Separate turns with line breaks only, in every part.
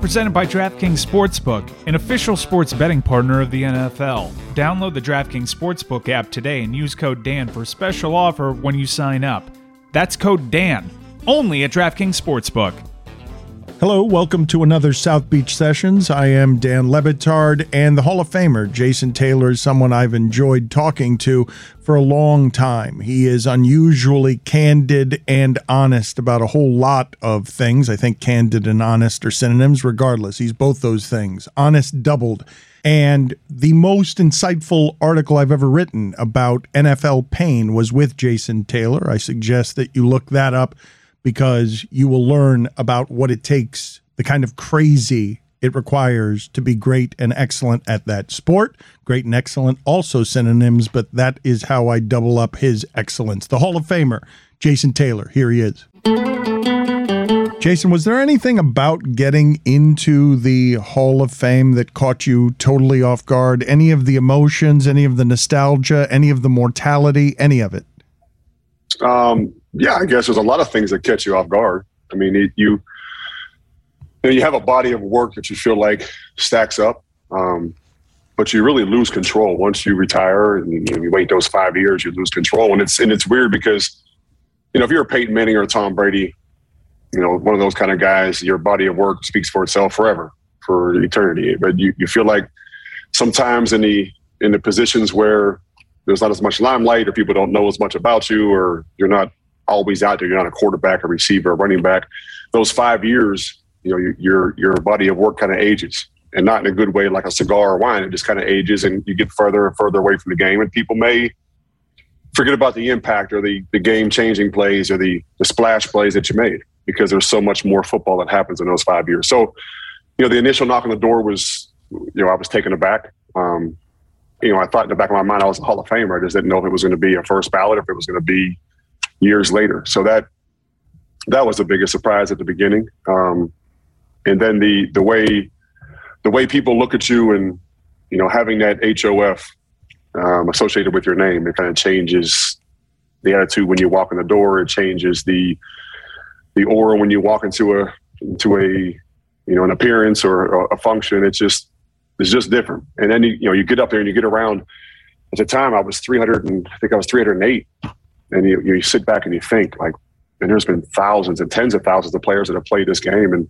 Presented by DraftKings Sportsbook, an official sports betting partner of the NFL. Download the DraftKings Sportsbook app today and use code DAN for a special offer when you sign up. That's code DAN, only at DraftKings Sportsbook.
Hello, welcome to another South Beach Sessions. I am Dan Le Batard, and the Hall of Famer Jason Taylor is someone I've enjoyed talking to for a long time. He is unusually candid and honest about a whole lot of things. I think candid and honest are synonyms, regardless. He's both those things, honest doubled. And the most insightful article I've ever written about NFL pain was with Jason Taylor. I suggest that you look that up because you will learn about what it takes, the kind of crazy it requires to be great and excellent at that sport. Great and excellent, also synonyms, but that is how I double up his excellence. The Hall of Famer, Jason Taylor. Here he is. Jason, was there anything about getting into the Hall of Fame that caught you totally off guard? Any of the emotions, any of the nostalgia, any of the mortality, any of it?
Um, yeah, I guess there's a lot of things that catch you off guard. I mean, you you, know, you have a body of work that you feel like stacks up, um, but you really lose control once you retire and you, you wait those five years. You lose control, and it's and it's weird because you know if you're a Peyton Manning or a Tom Brady, you know one of those kind of guys, your body of work speaks for itself forever, for eternity. But you, you feel like sometimes in the in the positions where there's not as much limelight or people don't know as much about you or you're not always out there. You're not a quarterback, a receiver, a running back. Those five years, you know, your your body of work kind of ages, and not in a good way, like a cigar or wine. It just kind of ages, and you get further and further away from the game, and people may forget about the impact or the the game changing plays or the the splash plays that you made because there's so much more football that happens in those five years. So, you know, the initial knock on the door was, you know, I was taken aback. Um, you know, I thought in the back of my mind I was a Hall of Famer. I just didn't know if it was going to be a first ballot, or if it was going to be years later. So that that was the biggest surprise at the beginning. Um, and then the the way the way people look at you and you know having that HOF um, associated with your name, it kind of changes the attitude when you walk in the door. It changes the the aura when you walk into a into a you know an appearance or a function. It's just it's just different. And then you, you know you get up there and you get around. At the time, I was 300 and I think I was 308 and you, you sit back and you think like, and there's been thousands and tens of thousands of players that have played this game, and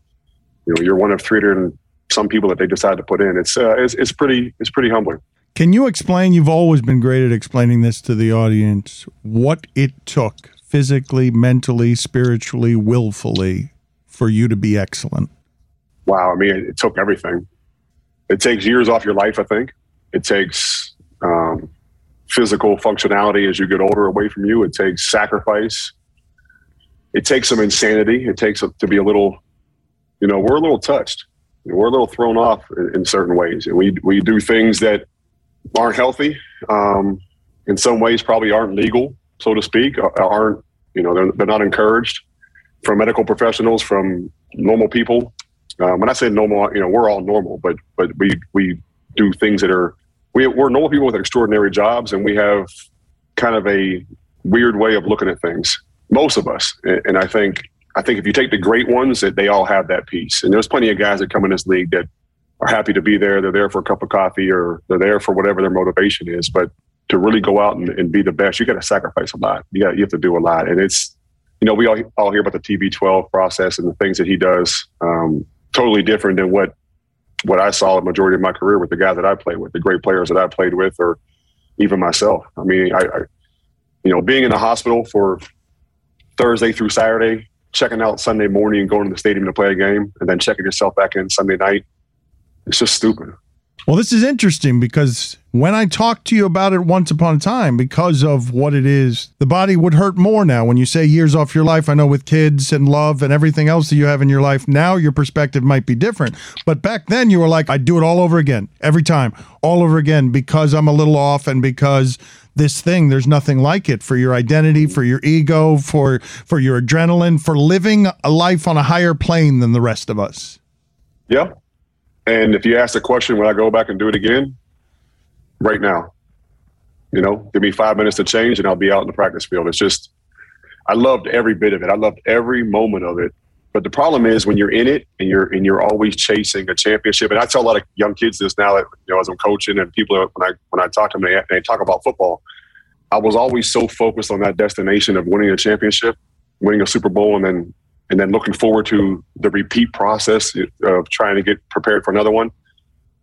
you know you're one of 300 and some people that they decide to put in. It's uh, it's, it's pretty it's pretty humbling.
Can you explain? You've always been great at explaining this to the audience. What it took physically, mentally, spiritually, willfully for you to be excellent.
Wow, I mean, it took everything. It takes years off your life. I think it takes um, physical functionality as you get older away from you. It takes sacrifice. It takes some insanity. It takes to be a little, you know, we're a little touched. We're a little thrown off in, in certain ways, and we we do things that aren't healthy. Um, in some ways, probably aren't legal, so to speak. Aren't you know? They're they're not encouraged from medical professionals, from normal people. Um, when I say normal, you know, we're all normal, but but we we do things that are we, we're normal people with extraordinary jobs, and we have kind of a weird way of looking at things. Most of us, and I think I think if you take the great ones, that they all have that piece. And there's plenty of guys that come in this league that are happy to be there. They're there for a cup of coffee, or they're there for whatever their motivation is. But to really go out and, and be the best, you got to sacrifice a lot. You got you have to do a lot, and it's you know we all all hear about the TB12 process and the things that he does. Um, totally different than what what I saw the majority of my career with the guys that I played with, the great players that I played with, or even myself. I mean, I, I you know, being in the hospital for Thursday through Saturday, checking out Sunday morning and going to the stadium to play a game, and then checking yourself back in Sunday night. It's just stupid.
Well, this is interesting because when I talked to you about it once upon a time, because of what it is, the body would hurt more now. When you say years off your life, I know with kids and love and everything else that you have in your life, now your perspective might be different. But back then, you were like, I'd do it all over again, every time, all over again, because I'm a little off and because this thing there's nothing like it for your identity for your ego for for your adrenaline for living a life on a higher plane than the rest of us
Yeah. And if you ask the question, would I go back and do it again? Right now. You know, give me five minutes to change and I'll be out in the practice field. It's just, I loved every bit of it. I loved every moment of it. But the problem is when you're in it and you're and you're always chasing a championship. And I tell a lot of young kids this now that you know as I'm coaching and people when I when I talk to them they, they talk about football. I was always so focused on that destination of winning a championship, winning a Super Bowl, and then and then looking forward to the repeat process of trying to get prepared for another one.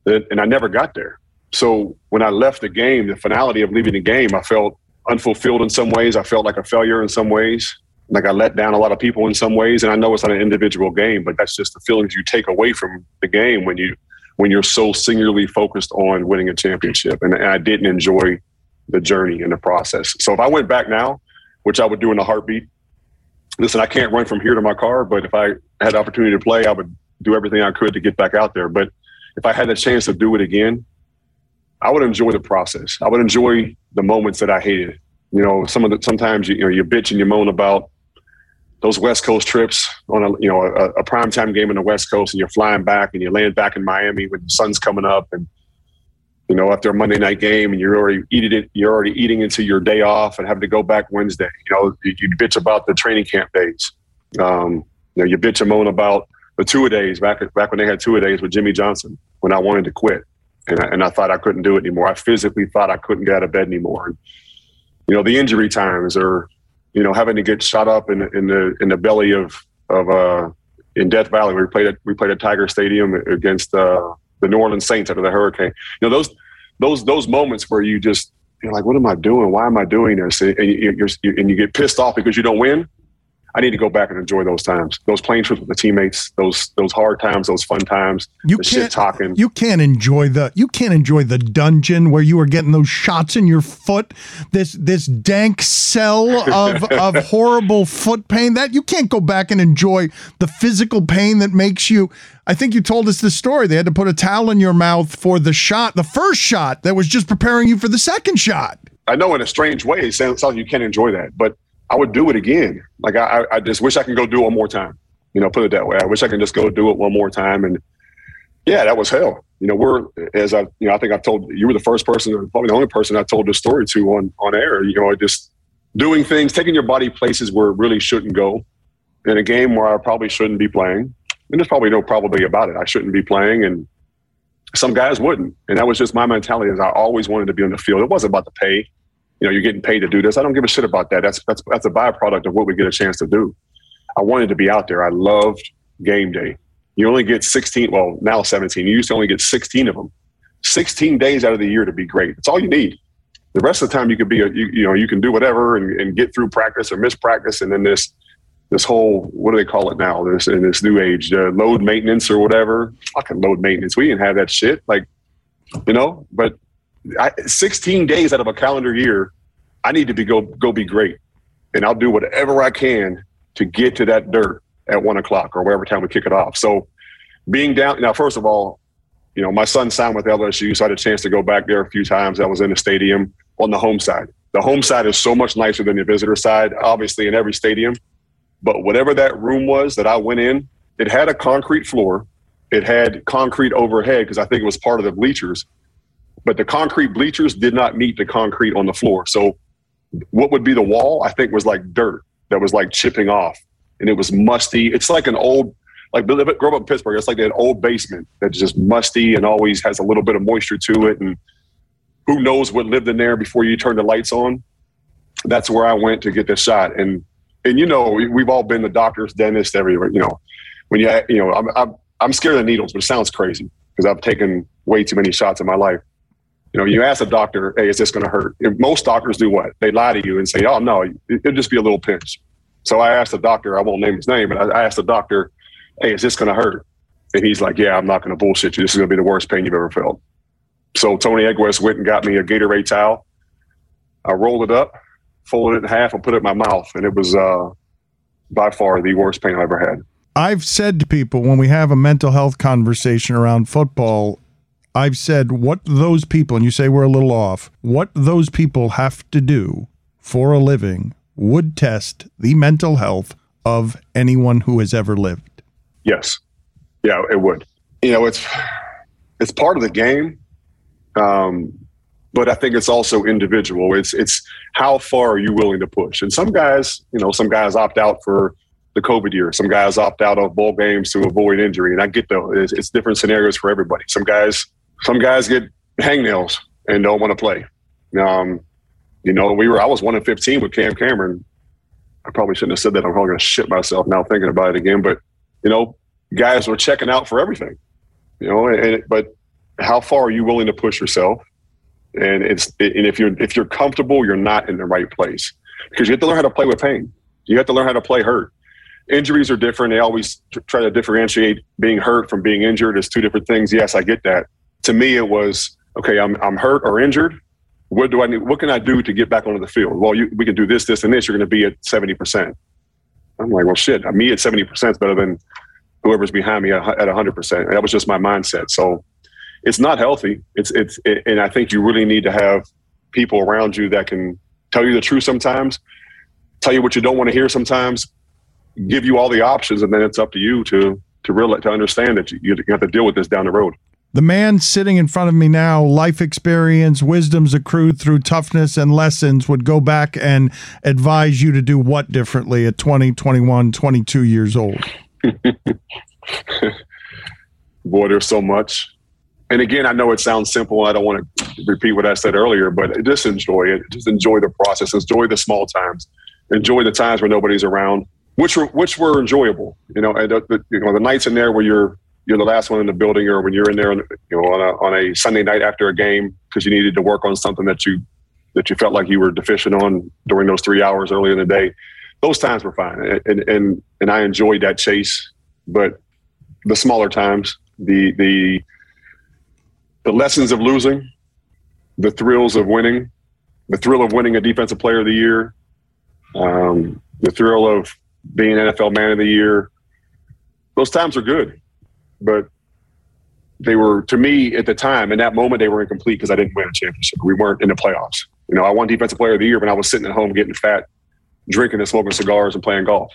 And I never got there. So when I left the game, the finality of leaving the game, I felt unfulfilled in some ways. I felt like a failure in some ways. Like I let down a lot of people in some ways. And I know it's not an individual game, but that's just the feelings you take away from the game when you when you're so singularly focused on winning a championship. And, and I didn't enjoy the journey and the process. So if I went back now, which I would do in a heartbeat, listen, I can't run from here to my car, but if I had the opportunity to play, I would do everything I could to get back out there. But if I had the chance to do it again, I would enjoy the process. I would enjoy the moments that I hated. You know, some of the sometimes you, you know you bitch and you moan about those West Coast trips on a you know a, a primetime game in the West Coast, and you're flying back and you land back in Miami when the sun's coming up, and you know after a Monday night game, and you're already eating it, you're already eating into your day off, and having to go back Wednesday. You know, you, bitch about the training camp days. Um, you know, you bitch and moan about the two a days back back when they had two a days with Jimmy Johnson when I wanted to quit, and I, and I thought I couldn't do it anymore. I physically thought I couldn't get out of bed anymore. And, you know, the injury times or you know having to get shot up in in the in the belly of of uh in Death Valley. We played at we played at Tiger Stadium against uh, the New Orleans Saints after the hurricane. You know those those those moments where you just you're like, what am I doing? Why am I doing this? And you, and you get pissed off because you don't win. I need to go back and enjoy those times, those plane trips with the teammates, those those hard times, those fun times,
You
the shit
can't
talking.
You can't enjoy the you can't enjoy the dungeon where you were getting those shots in your foot. This this dank cell of of horrible foot pain. That you can't go back and enjoy the physical pain that makes you. I think you told us this story. They had to put a towel in your mouth for the shot, the first shot that was just preparing you for the second shot.
I know in a strange way, it sounds like you can't enjoy that, but I would do it again. Like I, I- just wish I can go do it one more time. You know, put it that way. I wish I can just go do it one more time. And yeah, that was hell. You know, we're as I, you know, I think I've told you were the first person, probably the only person I told this story to on on air. You know, just doing things, taking your body places where it really shouldn't go, in a game where I probably shouldn't be playing. And there's probably no probably about it. I shouldn't be playing, and some guys wouldn't. And that was just my mentality. Is I always wanted to be on the field. It wasn't about the pay you know, you're getting paid to do this. I don't give a shit about that. That's that's that's a byproduct of what we get a chance to do. I wanted to be out there. I loved game day. You only get 16, well, now 17. You used to only get 16 of them. 16 days out of the year to be great. That's all you need. The rest of the time you could be a, you, you know, you can do whatever and, and get through practice or miss practice. And then this, this whole, what do they call it now? This in this new age, uh, load maintenance or whatever. Fucking load maintenance. We didn't have that shit. Like, you know, but I, 16 days out of a calendar year, I need to be go go be great, and I'll do whatever I can to get to that dirt at one o'clock or whatever time we kick it off. So, being down now, first of all, you know my son signed with LSU, so I had a chance to go back there a few times. I was in the stadium on the home side. The home side is so much nicer than the visitor side, obviously in every stadium. But whatever that room was that I went in, it had a concrete floor. It had concrete overhead because I think it was part of the bleachers but the concrete bleachers did not meet the concrete on the floor. So what would be the wall, I think was like dirt that was like chipping off and it was musty. It's like an old, like grow up in Pittsburgh. It's like that old basement that's just musty and always has a little bit of moisture to it. And who knows what lived in there before you turned the lights on. That's where I went to get this shot. And, and you know, we- we've all been the doctors, dentists, everywhere, you know, when you, you know, I'm, I'm, I'm scared of needles, but it sounds crazy because I've taken way too many shots in my life you know, you ask a doctor, hey, is this going to hurt? Most doctors do what? They lie to you and say, oh, no, it- it'll just be a little pinch. So I asked the doctor, I won't name his name, but I asked the doctor, hey, is this going to hurt? And he's like, yeah, I'm not going to bullshit you. This is going to be the worst pain you've ever felt. So Tony Eggwest went and got me a Gatorade towel. I rolled it up, folded it in half, and put it in my mouth, and it was uh, by far the worst pain I ever had.
I've said to people when we have a mental health conversation around football, I've said what those people, and you say we're a little off, what those people have to do for a living would test the mental health of anyone who has ever lived.
Yes, yeah, it would. You know, it's it's part of the game, um, but I think it's also individual. It's it's how far are you willing to push? And some guys, you know, some guys opt out for the COVID year. Some guys opt out of bowl games to avoid injury, and I get though it's, it's different scenarios for everybody. Some guys, some guys get hangnails and don't want to play. Um, you know, we were I was one in fifteen with Cam Cameron. I probably shouldn't have said that. I'm probably gonna shit myself now thinking about it again. But you know, guys were checking out for everything. You know, and but how far are you willing to push yourself? And it's and if you're if you're comfortable, you're not in the right place because you have to learn how to play with pain. You have to learn how to play hurt. Injuries are different. They always try to differentiate being hurt from being injured as two different things. Yes, I get that. To me, it was okay. I'm I'm hurt or injured. What do I need? What can I do to get back onto the field? Well, you, we can do this, this, and this. You're going to be at seventy percent. I'm like, well, shit. Me at seventy percent is better than whoever's behind me at 100%. That was just my mindset. So it's not healthy. It's it's it, and I think you really need to have people around you that can tell you the truth sometimes, tell you what you don't want to hear sometimes, give you all the options, and then it's up to you to to really to understand that you, you have to deal with this down the road.
The man sitting in front of me now, life experience, wisdoms accrued through toughness and lessons, would go back and advise you to do what differently at 20, 21, 22 years old?
Boy, there's so much. And again, I know it sounds simple. I don't want to repeat what I said earlier, but just enjoy it. Just enjoy the process. Enjoy the small times. Enjoy the times where nobody's around, which were which were enjoyable. You know, and the, the you know the nights in there where you're you're the last one in the building, or when you're in there, you know, on a on a Sunday night after a game because you needed to work on something that you that you felt like you were deficient on during those three hours early in the day. Those times were fine, and and and I enjoyed that chase. But the smaller times, the the the lessons of losing, the thrills of winning, the thrill of winning a defensive player of the year, um, the thrill of being NFL man of the year. Those times are good, but they were to me at the time in that moment they were incomplete because I didn't win a championship. We weren't in the playoffs. You know, I won defensive player of the year when I was sitting at home getting fat, drinking and smoking cigars and playing golf.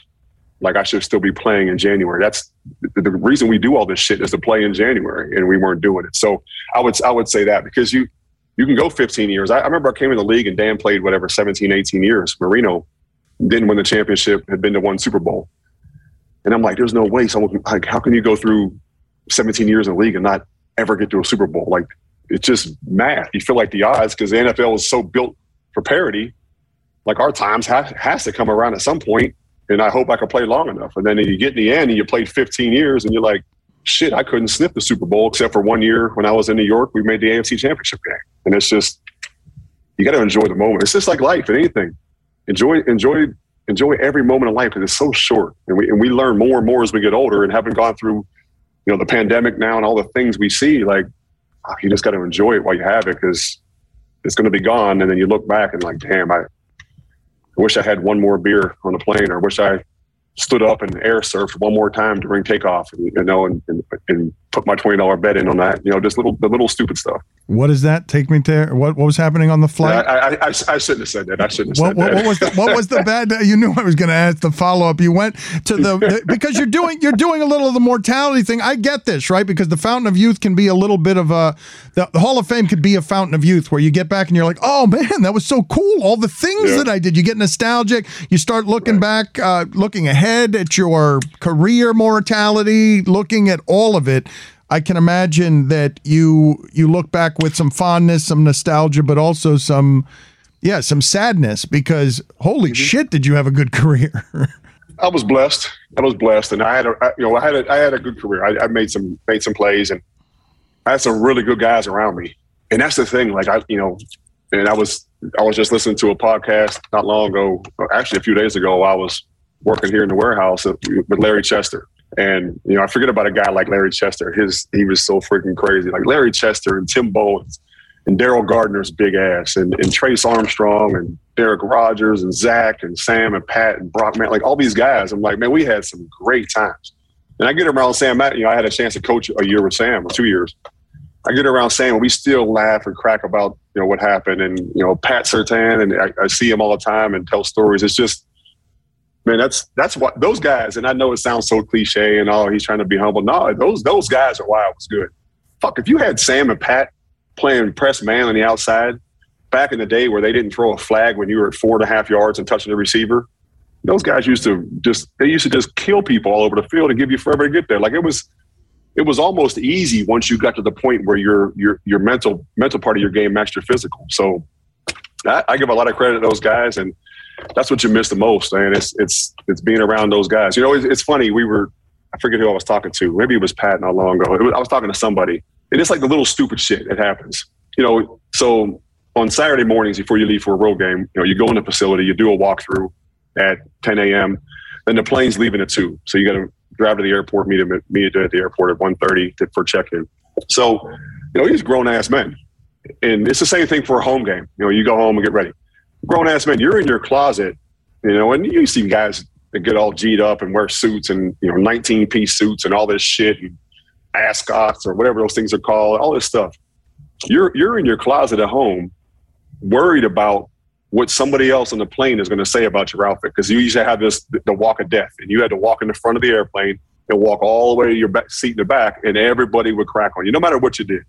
Like I should still be playing in January. That's the, reason we do all this shit is to play in January, and we weren't doing it. So I would I would say that because you you can go 15 years. I, I remember I came in the league and Dan played whatever 17, 18 years. Marino didn't win the championship, had been to one Super Bowl, and I'm like, there's no way someone like how can you go through 17 years in the league and not ever get to a Super Bowl? Like it's just math. You feel like the odds because the NFL is so built for parity. Like our times has to come around at some point and I hope I can play long enough. And then you get in the end and you played 15 years and you're like, shit, I couldn't sniff the Super Bowl except for one year when I was in New York. We made the AFC Championship game, and it's just you got to enjoy the moment. It's just like life and anything. Enjoy, enjoy, enjoy every moment of life because it's so short, and we and we learn more and more as we get older. And having gone through, you know, the pandemic now and all the things we see, like you just got to enjoy it while you have it because it's going to be gone. And then you look back and like, damn, I I wish I had one more beer on the plane, or wish I stood up and air surfed one more time during takeoff, and, you know, and, and, and put my twenty dollar bet in on that. You know, just little the little stupid stuff.
What does that? Take me to what? What was happening on the flight?
I, I, I, I shouldn't have said that. I shouldn't have
what,
said
what,
that.
What was the, what was the bad? You knew I was going to ask the follow up. You went to the because you're doing you're doing a little of the mortality thing. I get this right because the fountain of youth can be a little bit of a the, the Hall of Fame could be a fountain of youth where you get back and you're like, oh man, that was so cool. All the things
Yeah.
that I did. You get nostalgic. You start looking back, uh, looking ahead at your career mortality, looking at all of it. I can imagine that you you look back with some fondness, some nostalgia, but also some yeah, some sadness because holy mm-hmm. shit, did you have a good career?
I was blessed. I was blessed, and I had a I, you know I had a I had a good career. I, I made some made some plays, and I had some really good guys around me. And that's the thing. Like I you know, and I was I was just listening to a podcast not long ago, actually a few days ago. I was working here in the warehouse with Larry Chester, and you know I forget about a guy like Larry Chester. His he was so freaking crazy. Like Larry Chester and Tim Bowens, and Daryl Gardner's big ass and, and Trace Armstrong and Derrick Rodgers and Zach and Sam and Pat and Brock, man, like all these guys. I'm like, man, we had some great times. And I get around Sam you know, I had a chance to coach a year with Sam or two years. I get around Sam and we still laugh and crack about, you know, what happened. And, you know, Pat Surtain and I, I see him all the time and tell stories. It's just, man, that's that's what those guys. And I know it sounds so cliche and oh, he's trying to be humble. No, those those guys are why I was good. Fuck, if you had Sam and Pat playing press man on the outside back in the day where they didn't throw a flag when you were at four and a half yards and touching the receiver, those guys used to just they used to just kill people all over the field and give you forever to get there. Like it was it was almost easy once you got to the point where your your your mental mental part of your game matched your physical. So I, I give a lot of credit to those guys and that's what you miss the most, man. It's it's it's being around those guys. You know, it's, it's funny. We were I forget who I was talking to. Maybe it was Pat not long ago. Was, I was talking to somebody, and it's like the little stupid shit that happens. You know, so on Saturday mornings before you leave for a road game, you know, you go in the facility, you do a walkthrough at 10 a.m. Then the plane's leaving at two, so you got to drive to the airport, meet him, meet at the airport at 1.30 for check-in. So, you know, he's grown ass men, and it's the same thing for a home game. You know, you go home and get ready grown ass man, you're in your closet, you know, and you see guys that get all G'd up and wear suits and, you know, 19 piece suits and all this shit and ascots or whatever those things are called, all this stuff. You're, you're in your closet at home worried about what somebody else on the plane is going to say about your outfit because you used to have this the walk of death and you had to walk in the front of the airplane and walk all the way to your back, seat in the back and everybody would crack on you no matter what you did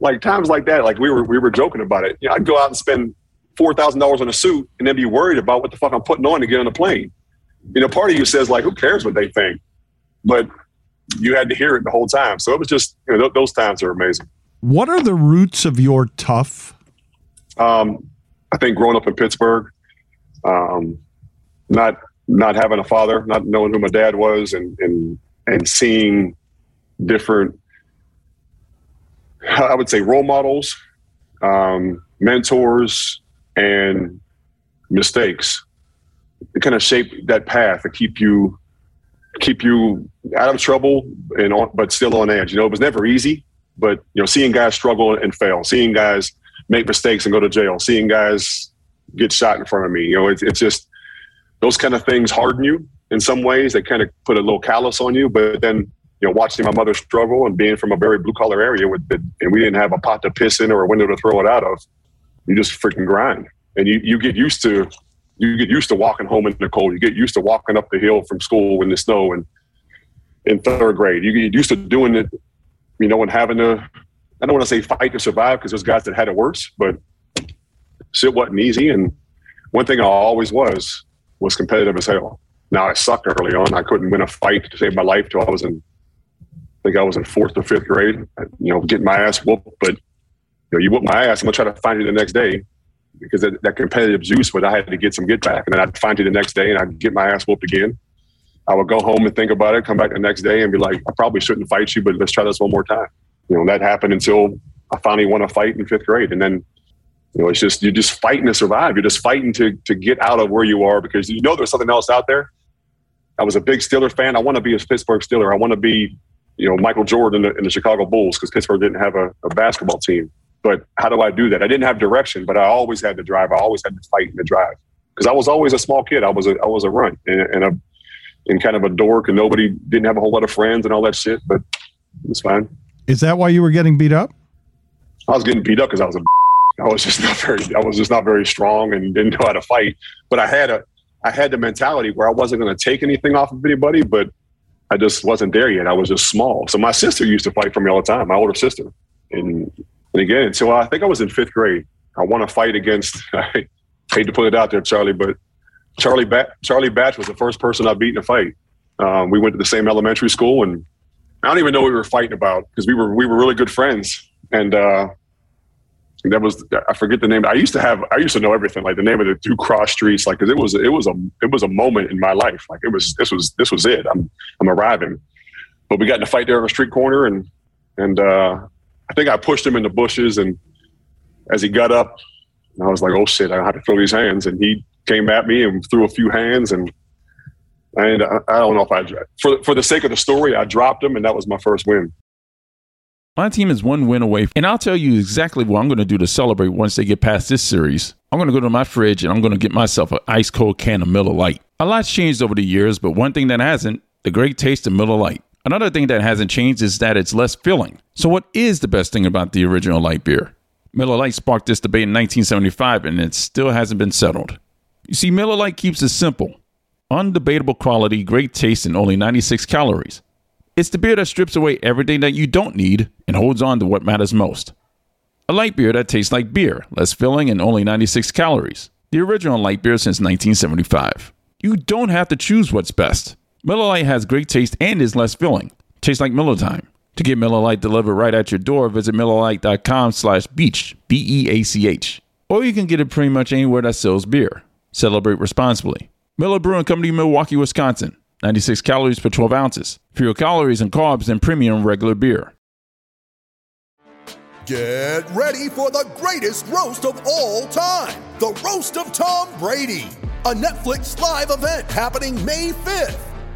like times like that like we were we were joking about it you know i'd go out and spend four thousand dollars on a suit and then be worried about what the fuck I'm putting on to get on the plane. You know, part of you says like, who cares what they think? But you had to hear it the whole time. So it was just you know th- those times are amazing.
What are the roots of your tough?
Um, I think growing up in Pittsburgh, um, not not having a father, not knowing who my dad was, and and and seeing different, I would say, role models, um, mentors, and mistakes kind of shape that path to keep you keep you out of trouble and on, but still on edge. You know, it was never easy, but you know, seeing guys struggle and fail, seeing guys make mistakes and go to jail, seeing guys get shot in front of me, you know, it's, it's just those kind of things harden you in some ways. They kind of put a little callus on you, but then you know, watching my mother struggle and being from a very blue collar area with the, and we didn't have a pot to piss in or a window to throw it out of you just freaking grind. And you, you get used to you get used to walking home in the cold. You get used to walking up the hill from school in the snow and in third grade. You get used to doing it you know and having to i don't want to say fight to survive because there's guys that had it worse but shit wasn't easy. And one thing i always was was competitive as hell. Now i sucked early on. I couldn't win a fight to save my life till i was in I think I was in fourth or fifth grade, you know, getting my ass whooped, but know, you whoop my ass, I'm gonna try to find you the next day because that, that competitive juice. But I had to get some get back, and then I'd find you the next day, and I'd get my ass whooped again. I would go home and think about it, come back the next day, and be like, I probably shouldn't fight you, but let's try this one more time. You know, that happened until I finally won a fight in fifth grade, and then you know, it's just you're just fighting to survive. You're just fighting to to get out of where you are because you know there's something else out there. I was a big Steeler fan. I want to be a Pittsburgh Steeler. I want to be, you know, Michael Jordan in the, in the Chicago Bulls because Pittsburgh didn't have a, a basketball team. But how do I do that? I didn't have direction, but I always had to drive. I always had to fight in the drive because I was always a small kid. I was a I was a runt and, and a and kind of a dork, and nobody didn't have a whole lot of friends and all that shit. But it's fine.
Is that why you were getting beat up?
I was getting beat up because I was a. I was just not very. I was just not very strong and didn't know how to fight. But I had a. I had the mentality where I wasn't going to take anything off of anybody, but I just wasn't there yet. I was just small. So my sister used to fight for me all the time. My older sister, and and again, until I think I was in fifth grade, I won a fight against. I hate to put it out there, Charlie, but Charlie Bat- Charlie Batch was the first person I beat in a fight. Um, we went to the same elementary school, and I don't even know what we were fighting about because we were we were really good friends, and uh, that was I forget the name. I used to have I used to know everything, like the name of the two cross streets, like because it was it was a it was a moment in my life. Like it was this was this was it. I'm I'm arriving, but we got in a fight there on a street corner, and and uh, I think I pushed him in the bushes, and as he got up, I was like, "Oh shit, I have to throw these hands." And he came at me and threw a few hands, and and I, I don't know if I for for the sake of the story, I dropped him, and that was my first win.
My team is one win away, and I'll tell you exactly what I'm going to do to celebrate once they get past this series. I'm going to go to my fridge and I'm going to get myself an ice cold can of Miller Lite. A lot's changed over the years, but one thing that hasn't the great taste of Miller Lite. Another thing that hasn't changed is that it's less filling. So, what is the best thing about the original light beer? Miller Lite sparked this debate in 1975 and it still hasn't been settled. You see, Miller Lite keeps it simple undebatable quality, great taste, and only 96 calories. It's the beer that strips away everything that you don't need and holds on to what matters most. A light beer that tastes like beer, less filling, and only 96 calories. The original light beer since 1975. You don't have to choose what's best. Miller Lite has great taste and is less filling. Tastes like Miller Time. To get Miller Lite delivered right at your door, visit MillerLite.com slash beach, B-E-A-C-H. Or you can get it pretty much anywhere that sells beer. Celebrate responsibly. Miller Brewing Company, Milwaukee, Wisconsin. 96 calories per 12 ounces. Fewer calories and carbs than premium regular beer.
Get ready for the greatest roast of all time the Roast of Tom Brady, a Netflix live event happening May 5th.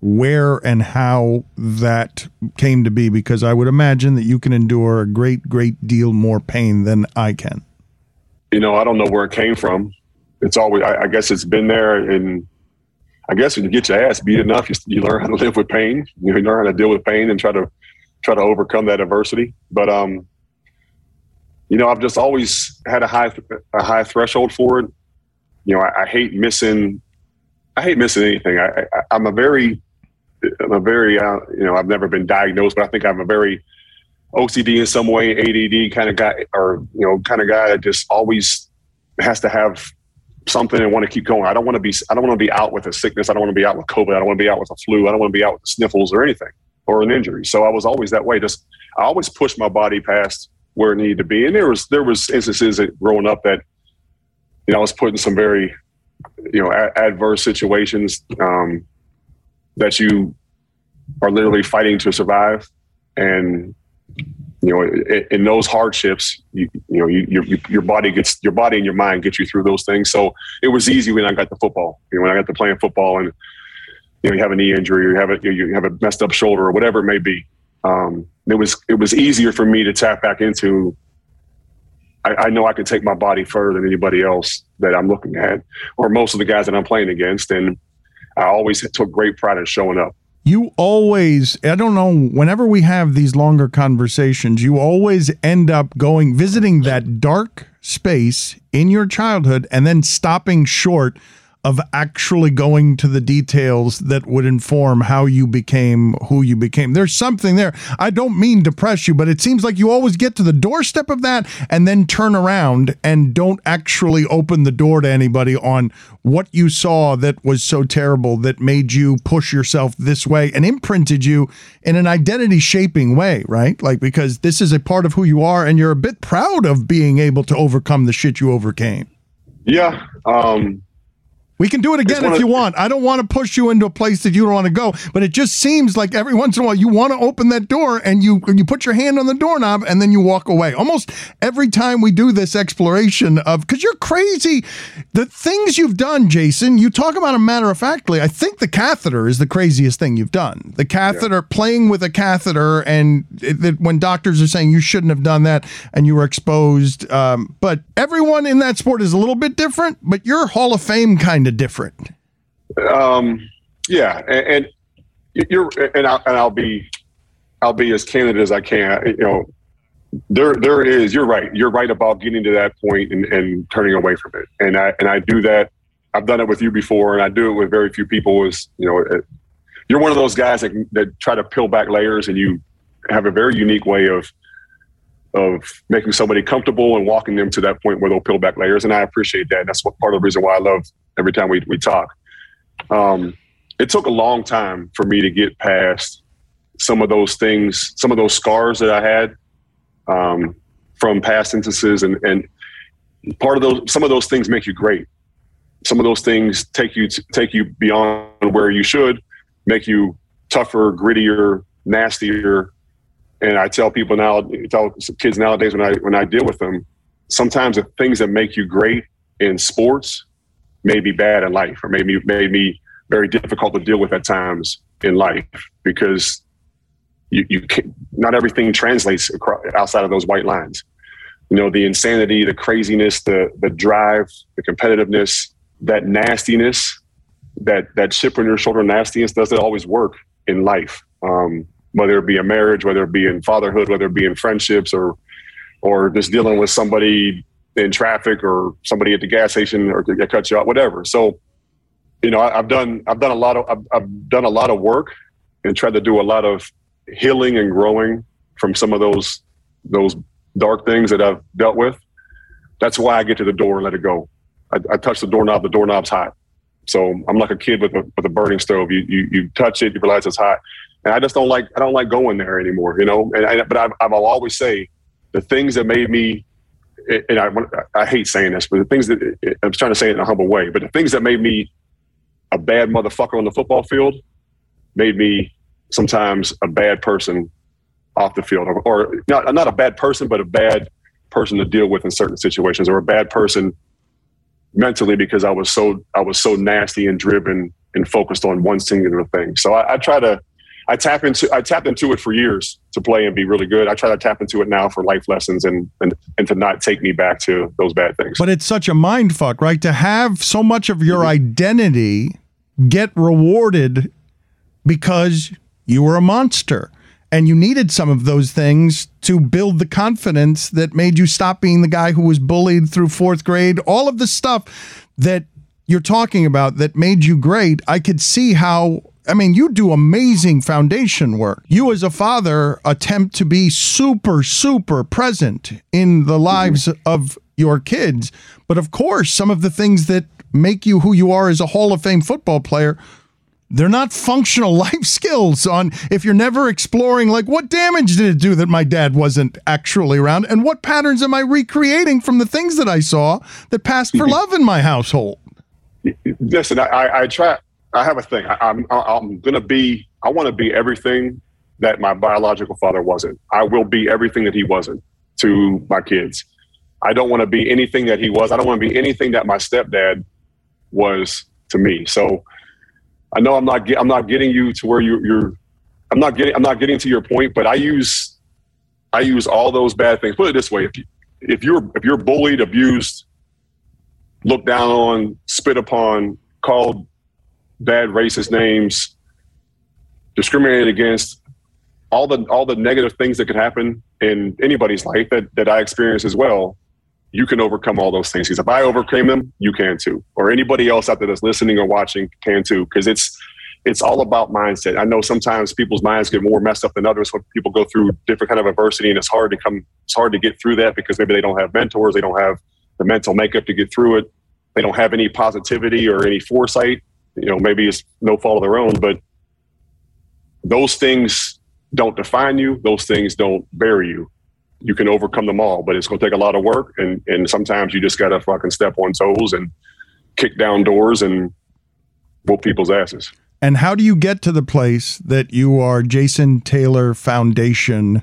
where and how that came to be? Because I would imagine that you can endure a great, great deal more pain than I can.
You know, I don't know where it came from. It's always, I, I guess it's been there. And I guess when you get your ass beat enough, you, you learn how to live with pain. You learn how to deal with pain and try to try to overcome that adversity. But um, you know, I've just always had a high a high threshold for it. You know, I, I hate missing. I hate missing anything. I, I, I'm a very I'm a very, uh, you know, I've never been diagnosed, but I think I'm a very OCD in some way, ADD kind of guy, or you know, kind of guy that just always has to have something and want to keep going. I don't want to be, I don't want to be out with a sickness. I don't want to be out with COVID. I don't want to be out with a flu. I don't want to be out with sniffles or anything or an injury. So I was always that way. Just I always pushed my body past where it needed to be. And there was there was instances that growing up that you know I was put in some very you know a- adverse situations. Um, that you are literally fighting to survive. And you know, in, those hardships, you, you know, you, your your body gets your body and your mind get you through those things. So it was easy when I got to football. You know, when I got to playing football, and you know, you have a knee injury, or you have a you have a messed up shoulder, or whatever it may be. Um, it was it was easier for me to tap back into. I, I know I can take my body further than anybody else that I'm looking at, or most of the guys that I'm playing against, and I always took great pride in showing up.
You always, I don't know, whenever we have these longer conversations, you always end up going, visiting that dark space in your childhood and then stopping short of actually going to the details that would inform how you became who you became. There's something there. I don't mean to press you, but it seems like you always get to the doorstep of that and then turn around and don't actually open the door to anybody on what you saw that was so terrible that made you push yourself this way and imprinted you in an identity shaping way, right? Like because this is a part of who you are and you're a bit proud of being able to overcome the shit you overcame.
Yeah. Um,
we can do it again if you want. I don't want to push you into a place that you don't want to go, but it just seems like every once in a while you want to open that door and you you put your hand on the doorknob and then you walk away. Almost every time we do this exploration of because you're crazy, the things you've done, Jason. You talk about them matter of factly. I think the catheter is the craziest thing you've done. The catheter, yeah. playing with a catheter, and it, it, when doctors are saying you shouldn't have done that and you were exposed. Um, but everyone in that sport is a little bit different. But you're Hall of Fame kind different.
Um, yeah, and, and you're and I'll, and I'll be I'll be as candid as I can. You know, there there is. You're right. You're right about getting to that point and, and turning away from it. And I and I do that. I've done it with you before, and I do it with very few people. Is you know, it, you're one of those guys that that try to peel back layers, and you have a very unique way of of making somebody comfortable and walking them to that point where they'll peel back layers. And I appreciate that. And that's what part of the reason why I love every time we, we talk. Um, it took a long time for me to get past some of those things, some of those scars that I had um, from past instances. And, and part of those, some of those things make you great. some of those things take you to, take you beyond where you should, make you tougher, grittier, nastier. And I tell people now, tell kids nowadays when I when I deal with them, sometimes the things that make you great in sports may be bad in life, or maybe may be very difficult to deal with at times in life because you, you can, not everything translates across, outside of those white lines. You know, the insanity, the craziness, the the drive, the competitiveness, that nastiness, that that chip on your shoulder nastiness doesn't always work in life. Um, whether it be a marriage, whether it be in fatherhood, whether it be in friendships, or or just dealing with somebody in traffic or somebody at the gas station or get cut you out, whatever. So, you know, I, have done I've done a lot of I've, I've done a lot of work and tried to do a lot of healing and growing from some of those those dark things that I've dealt with. That's why I get to the door and let it go. I, I touch the doorknob, the doorknob's hot. So I'm like a kid with a with a burning stove. You you you touch it, you realize it's hot, and I just don't like I don't like going there anymore. You know, and I, but I, I will always say the things that made me, and I I hate saying this, but the things that I'm trying to say it in a humble way, but the things that made me a bad motherfucker on the football field made me sometimes a bad person off the field, or, or not not a bad person, but a bad person to deal with in certain situations, or a bad person mentally because I was so I was so nasty and driven and focused on one singular thing. So I, I, try to I tap into I tapped into it for years to play and be really good. I try to tap into it now for life lessons and and, and to not take me back to those bad things.
But it's such a mind fuck, right? To have so much of your identity get rewarded because you were a monster and you needed some of those things to build the confidence that made you stop being the guy who was bullied through fourth grade. All of the stuff that you're talking about that made you great, I could see how. I mean, you do amazing foundation work. You, as a father, attempt to be super, super present in the lives of your kids. But of course, some of the things that make you who you are as a Hall of Fame football player they're not functional life skills on if you're never exploring like what damage did it do that my dad wasn't actually around and what patterns am i recreating from the things that i saw that passed for love in my household
listen i, I try i have a thing I, I'm, I'm gonna be i want to be everything that my biological father wasn't i will be everything that he wasn't to my kids i don't want to be anything that he was i don't want to be anything that my stepdad was to me so I know I'm not get, I'm not getting you to where you, you're. I'm not getting I'm not getting to your point, but I use I use all those bad things. Put it this way: if you, if you're if you're bullied, abused, looked down on, spit upon, called bad racist names, discriminated against, all the all the negative things that could happen in anybody's life that that I experience as well you can overcome all those things. Because if I overcame them, you can too, or anybody else out there that's listening or watching can too. Because it's it's all about mindset. I know sometimes people's minds get more messed up than others when people go through different kind of adversity, and it's hard to come. It's hard to get through that because maybe they don't have mentors, they don't have the mental makeup to get through it, they don't have any positivity or any foresight. You know, maybe it's no fault of their own, but those things don't define you. Those things don't bury you you can overcome them all, but it's going to take a lot of work. And, and sometimes you just got to fucking step on toes and kick down doors and whoop people's asses.
And how do you get to the place that you are Jason Taylor Foundation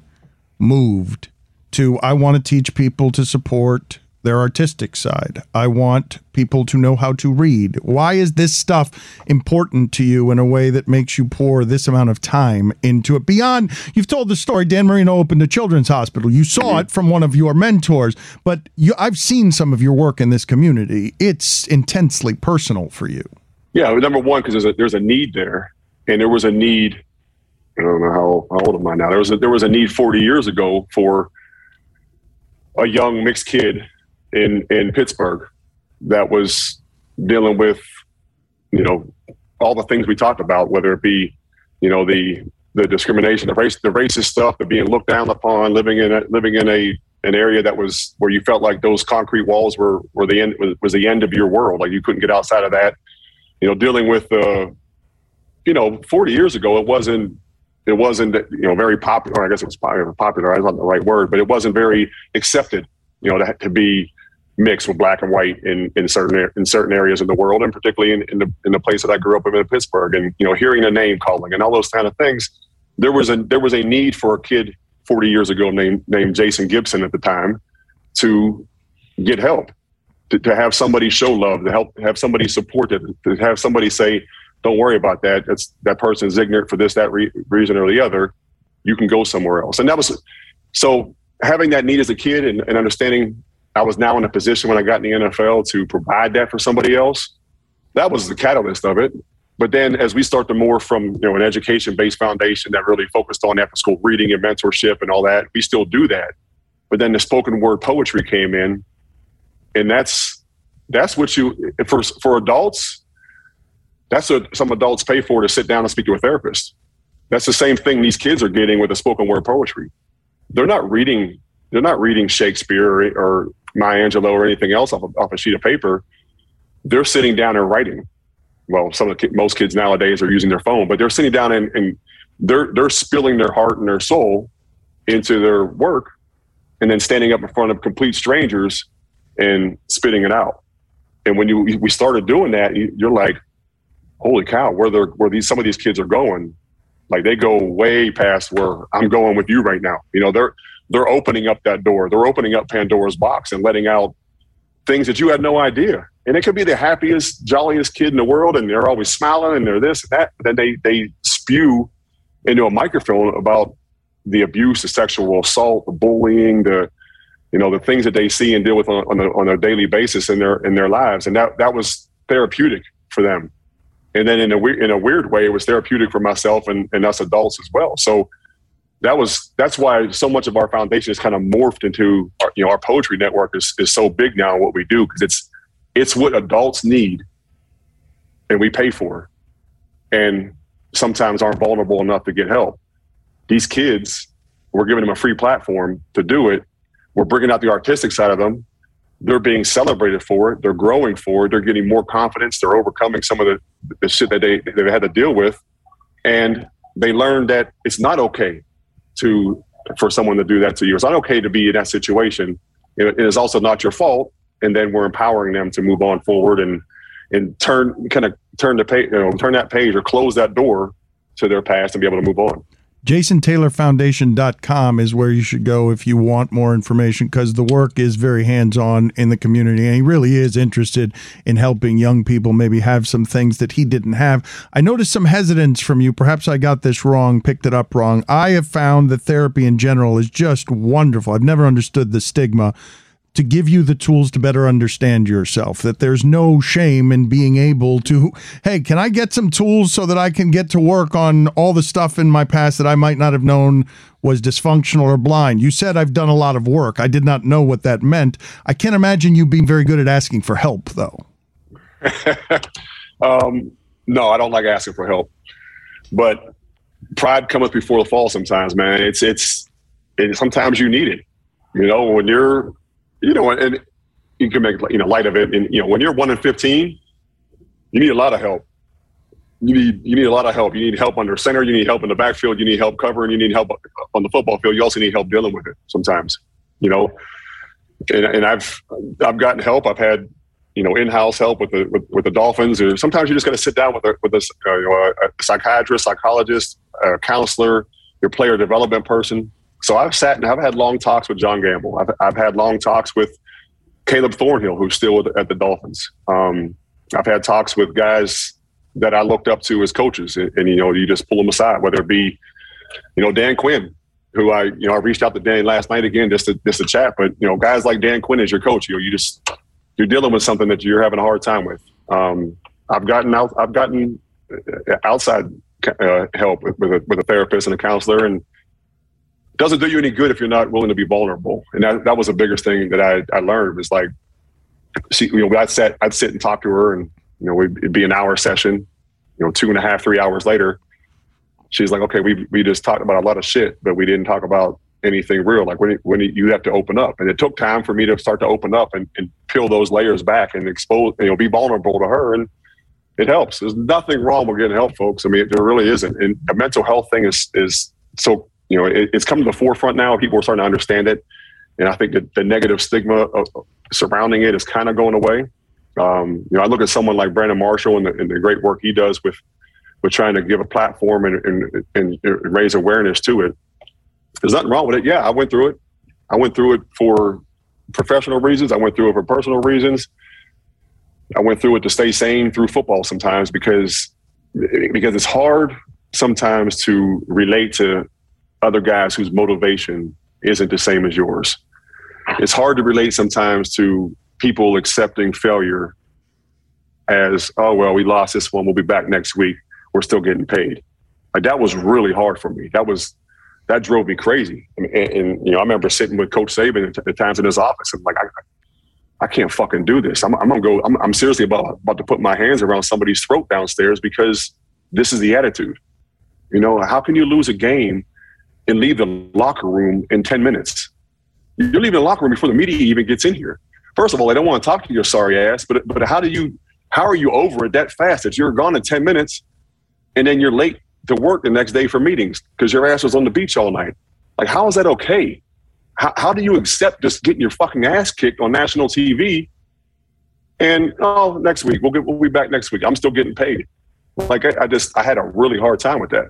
moved to? I want to teach people to support their artistic side. I want people to know how to read. Why is this stuff important to you in a way that makes you pour this amount of time into it? Beyond, you've told the story, Dan Marino opened a children's hospital. You saw it from one of your mentors, but you, I've seen some of your work in this community. It's intensely personal for you.
Yeah, number one, because there's a, there's a need there. And there was a need, I don't know how, how old am I now? There was a, there was a need 40 years ago for a young mixed kid in in Pittsburgh that was dealing with you know all the things we talked about, whether it be you know the the discrimination, the race, the racist stuff, the being looked down upon, living in a living in a an area that was where you felt like those concrete walls were were the end was, was the end of your world, like you couldn't get outside of that. You know, dealing with uh, you know, 40 years ago, it wasn't it wasn't you know very popular. I guess it was popular. Popular, I not the right word, but it wasn't very accepted. You know, to, to be mixed with black and white in, in certain in certain areas of the world, and particularly in, in the in the place that I grew up in, in Pittsburgh. And you know, hearing a name calling and all those kind of things, there was a there was a need for a kid 40 years ago named named Jason Gibson at the time to get help, to, to have somebody show love, to help have somebody support it, to have somebody say, "Don't worry about that. That's that person's ignorant for this, that re- reason, or the other. You can go somewhere else." And that was so having that need as a kid and, and understanding I was now in a position when I got in the NFL to provide that for somebody else. That was the catalyst of it. But then as we start to morph from you know an education based foundation that really focused on after school reading and mentorship and all that, we still do that. But then the spoken word poetry came in, and that's that's what you for for adults. That's what some adults pay for to sit down and speak to a therapist. That's the same thing these kids are getting with the spoken word poetry. They're not reading. They're not reading Shakespeare or, or Maya Angelou or anything else off, off a sheet of paper. They're sitting down and writing well, some of the most kids nowadays are using their phone, but they're sitting down and, and they're they're spilling their heart and their soul into their work, and then standing up in front of complete strangers and spitting it out. And when you we started doing that, you're like, holy cow, where they're where these some of these kids are going, like they go way past where I'm going with you right now. You know, they're they're opening up that door. They're opening up Pandora's box and letting out things that you had no idea and it could be the happiest, jolliest kid in the world, and they're always smiling and they're this and that. Then they they spew into a microphone about the abuse, the sexual assault, the bullying, the you know the things that they see and deal with on, on, a, on a daily basis in their in their lives, and that that was therapeutic for them. And then in a in a weird way, it was therapeutic for myself and, and us adults as well. So that was that's why so much of our foundation is kind of morphed into our, you know our poetry network is is so big now what we do because it's it's what adults need and we pay for and sometimes aren't vulnerable enough to get help. These kids, we're giving them a free platform to do it. We're bringing out the artistic side of them. They're being celebrated for it. They're growing for it. They're getting more confidence. They're overcoming some of the, the shit that they, they've had to deal with. And they learn that it's not okay to for someone to do that to you. It's not okay to be in that situation. It is also not your fault and then we're empowering them to move on forward and and turn kind of turn the page, you know, turn that page or close that door to their past and be able to move on.
JasonTaylorFoundation.com is where you should go if you want more information because the work is very hands on in the community and he really is interested in helping young people maybe have some things that he didn't have. I noticed some hesitance from you. Perhaps I got this wrong, picked it up wrong. I have found that therapy in general is just wonderful. I've never understood the stigma to give you the tools to better understand yourself. That there's no shame in being able to, hey, can I get some tools so that I can get to work on all the stuff in my past that I might not have known was dysfunctional or blind? You said I've done a lot of work. I did not know what that meant. I can't imagine you being very good at asking for help, though.
um, no, I don't like asking for help, but pride cometh before the fall. Sometimes, man, it's it's it, sometimes you need it. You know, when you're you know, and you can make you know light of it. And you know, when you're one in fifteen, you need a lot of help. You need you need a lot of help. You need help under center. You need help in the backfield. You need help covering. You need help on the football field. You also need help dealing with it sometimes. You know, and, and I've I've gotten help. I've had you know in-house help with the with, with the Dolphins. Or sometimes you just got to sit down with a with a, uh, a psychiatrist, psychologist, a counselor, your player development person so I've sat and I've had long talks with John Gamble. I've, I've had long talks with Caleb Thornhill, who's still at the Dolphins. Um, I've had talks with guys that I looked up to as coaches, and, and, you know, you just pull them aside, whether it be, you know, Dan Quinn, who I, you know, I reached out to Dan last night again just to just to chat. But you know, guys like Dan Quinn as your coach, you know, you just you're dealing with something that you're having a hard time with. Um, I've gotten out, I've gotten uh, outside uh, help with, with a, with a therapist and a counselor, and doesn't do you any good if you're not willing to be vulnerable. And that, that was the biggest thing that I, I learned was like, see, you know, I'd sit, I'd sit and talk to her and, you know, it'd be an hour session, you know, two and a half, three hours later, she's like, okay, we, we just talked about a lot of shit, but we didn't talk about anything real. Like when, when you have to open up and it took time for me to start to open up and, and peel those layers back and expose, you know, be vulnerable to her. And it helps. There's nothing wrong with getting help, folks. I mean, there really isn't. And a mental health thing is, is so you know, it, it's come to the forefront now. People are starting to understand it, and I think that the negative stigma surrounding it is kind of going away. Um, you know, I look at someone like Brandon Marshall and the, and the great work he does with with trying to give a platform and, and, and raise awareness to it. There's nothing wrong with it. Yeah, I went through it. I went through it for professional reasons. I went through it for personal reasons. I went through it to stay sane through football sometimes because because it's hard sometimes to relate to other guys whose motivation isn't the same as yours. It's hard to relate sometimes to people accepting failure as, oh, well, we lost this one. We'll be back next week. We're still getting paid. Like that was really hard for me. That was, that drove me crazy. And, and you know, I remember sitting with Coach Saban at, times in his office and like, I, I can't fucking do this. I'm, I'm gonna go. I'm, I'm seriously about about to put my hands around somebody's throat downstairs because this is the attitude. You know, how can you lose a game and leave the locker room in 10 minutes? You're leaving the locker room before the media even gets in here. First of all, they don't want to talk to your sorry ass, but but how do you how are you over it that fast that you're gone in 10 minutes and then you're late to work the next day for meetings because your ass was on the beach all night? Like, how is that okay? How, how do you accept just getting your fucking ass kicked on national TV? And oh, next week we'll get we'll be back next week. I'm still getting paid. Like I, I just I had a really hard time with that.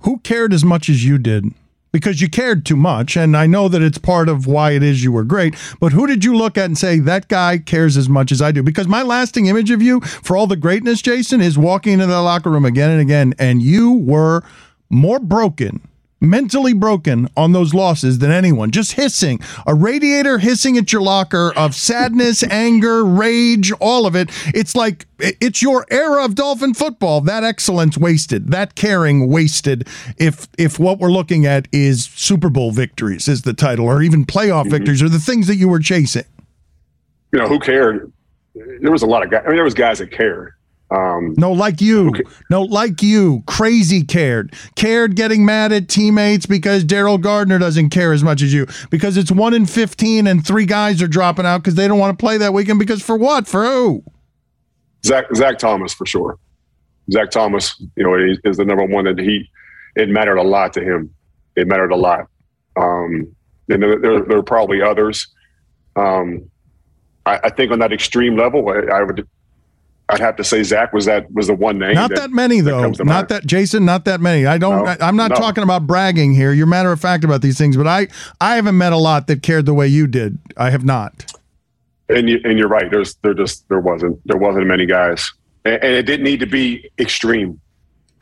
Who cared as much as you did? Because you cared too much, and I know that it's part of why it is you were great. But who did you look at and say that guy cares as much as I do? Because my lasting image of you, for all the greatness, Jason, is walking into the locker room again and again, and you were more broken mentally broken on those losses than anyone. Just hissing, a radiator hissing at your locker of sadness, anger, rage, all of it. It's like it's your era of Dolphin football. That excellence wasted, that caring wasted. If if what we're looking at is Super Bowl victories, is the title, or even playoff mm-hmm. victories, or the things that you were chasing.
You know who cared? There was a lot of guys. I mean, there was guys that cared. Um,
no, like you. Okay. No, like you. Crazy cared. Cared getting mad at teammates because Daryl Gardner doesn't care as much as you. Because it's one in 15 and three guys are dropping out because they don't want to play that weekend. Because for what? For who?
Zach, Zach Thomas, for sure. Zach Thomas, you know, is the number one that he, it mattered a lot to him. It mattered a lot. Um, and there, there, there, are probably others. Um, I, I, think on that extreme level, I, I would I'd have to say Zach was that was the one name.
Not that, that many though. That not that Jason. Not that many. I don't. No, I, am not no. talking about bragging here. You're matter of fact about these things, but I I haven't met a lot that cared the way you did. I have not.
And you and you're right. There's there just there wasn't there wasn't many guys, and, and it didn't need to be extreme.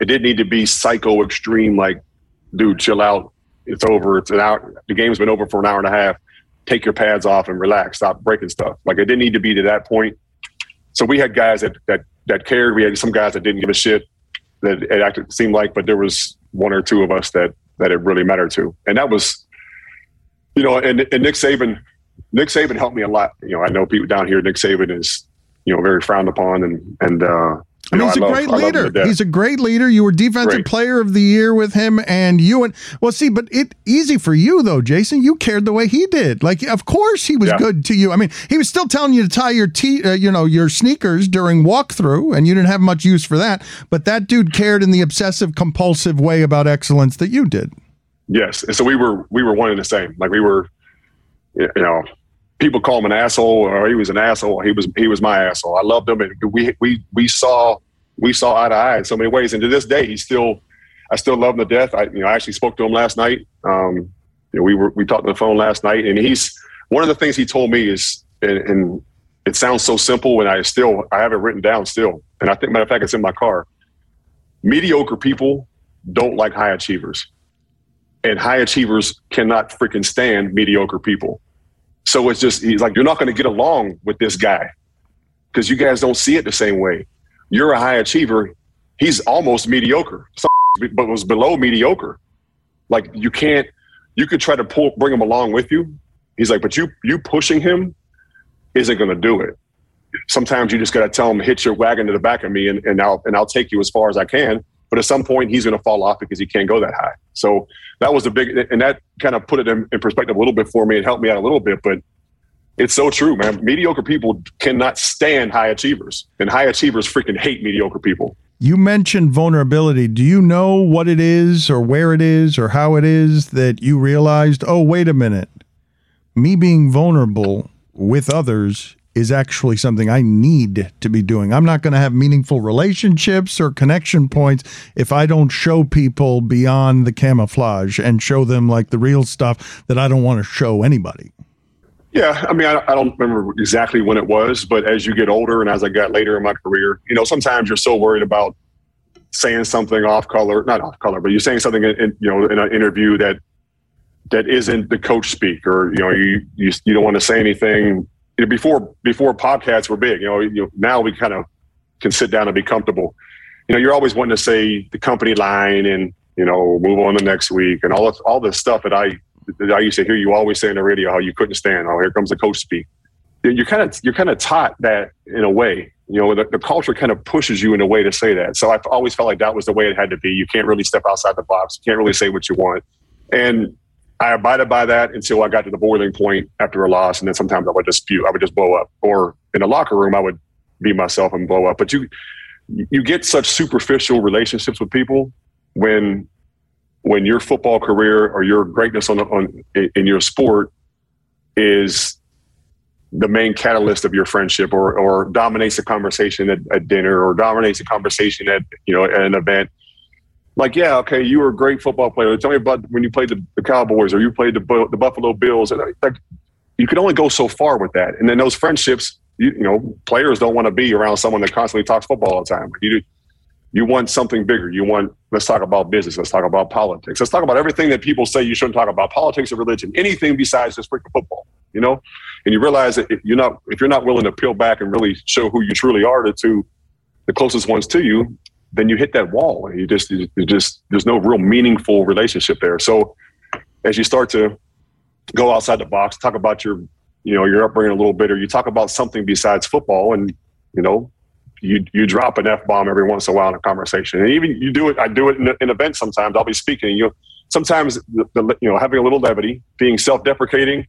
It didn't need to be psycho extreme. Like, dude, chill out. It's over. It's an hour. The game's been over for an hour and a half. Take your pads off and relax. Stop breaking stuff. Like it didn't need to be to that point so we had guys that that that cared. We had some guys that didn't give a shit. That it actually seemed like, but there was one or two of us that that it really mattered to, and that was, you know, and, and Nick Saban, Nick Saban helped me a lot. You know, I know people down here. Nick Saban is, you know, very frowned upon, and and uh,
I mean, he's know, a great leader. He's a great leader. You were defensive great. player of the year with him, and you and well, see, but it easy for you though, Jason. You cared the way he did. Like, of course, he was yeah. good to you. I mean, he was still telling you to tie your t, uh, you know, your sneakers during walkthrough, and you didn't have much use for that. But that dude cared in the obsessive compulsive way about excellence that you did.
Yes, and so we were we were one and the same. Like we were, you know, people call him an asshole or he was an asshole. He was he was my asshole. I loved him, and we we we saw we saw eye to eye in so many ways. And to this day, he's still I still love him to death. I you know I actually spoke to him last night. Um, you know, we were we talked on the phone last night, and he's one of the things he told me is and, and it sounds so simple, and I still I have it written down still, and I think matter of fact it's in my car. Mediocre people don't like high achievers, and high achievers cannot freaking stand mediocre people. So it's just he's like, you're not going to get along with this guy because you guys don't see it the same way. You're a high achiever. He's almost mediocre, but was below mediocre. Like you can't, you could try to pull, bring him along with you. He's like, but you, you pushing him isn't going to do it. Sometimes you just got to tell him, hit your wagon to the back of me, and, and I'll and I'll take you as far as I can. But at some point, he's going to fall off because he can't go that high. So that was a big, and that kind of put it in, in perspective a little bit for me and helped me out a little bit. But it's so true, man. Mediocre people cannot stand high achievers, and high achievers freaking hate mediocre people.
You mentioned vulnerability. Do you know what it is, or where it is, or how it is that you realized, oh, wait a minute, me being vulnerable with others is actually something I need to be doing. I'm not going to have meaningful relationships or connection points if I don't show people beyond the camouflage and show them like the real stuff that I don't want to show anybody.
Yeah, I mean, I, I, don't remember exactly when it was, but as you get older and as I got later in my career, you know, sometimes you're so worried about saying something off color, not off color, but you're saying something in, in you know in an interview that that isn't the coach speak, or you know, you you, you don't want to say anything you know, before before podcasts were big. You know, you know now we kind of can sit down and be comfortable. You know, you're always wanting to say the company line and you know move on the next week and all this, all this stuff that I that I used to hear you always say on the radio how you couldn't stand. Oh, here comes the coach speak. You're kind of you're kind of taught that in a way. You know, the, the culture kind of pushes you in a way to say that. So I've always felt like that was the way it had to be. You can't really step outside the box. You can't really say what you want. And I abided by that until I got to the boiling point after a loss, and then sometimes I would dispute, I would just blow up, or in the locker room I would be myself and blow up. But you you get such superficial relationships with people when when your football career or your greatness on, on in your sport is the main catalyst of your friendship or or dominates the conversation at, at dinner or dominates the conversation at you know at an event like, yeah, okay, you were a great football player. Tell me about when you played the, the Cowboys or you played the, the Buffalo Bills. And like, you can only go so far with that. And then those friendships, you, you know, players don't want to be around someone that constantly talks football all the time. You you want something bigger. You want let's talk about business. Let's talk about politics. Let's talk about everything that people say you shouldn't talk about. Politics or religion, anything besides just freaking football. You know, and you realize that if you're not if you're not willing to peel back and really show who you truly are to, to the closest ones to you, then you hit that wall. You just, you just, there's no real meaningful relationship there. So as you start to go outside the box, talk about your, you know, your upbringing a little bit, or you talk about something besides football, and you know, you you drop an f bomb every once in a while in a conversation, and even you do it. I do it in, in events sometimes. I'll be speaking, you sometimes the, the, you know having a little levity, being self deprecating,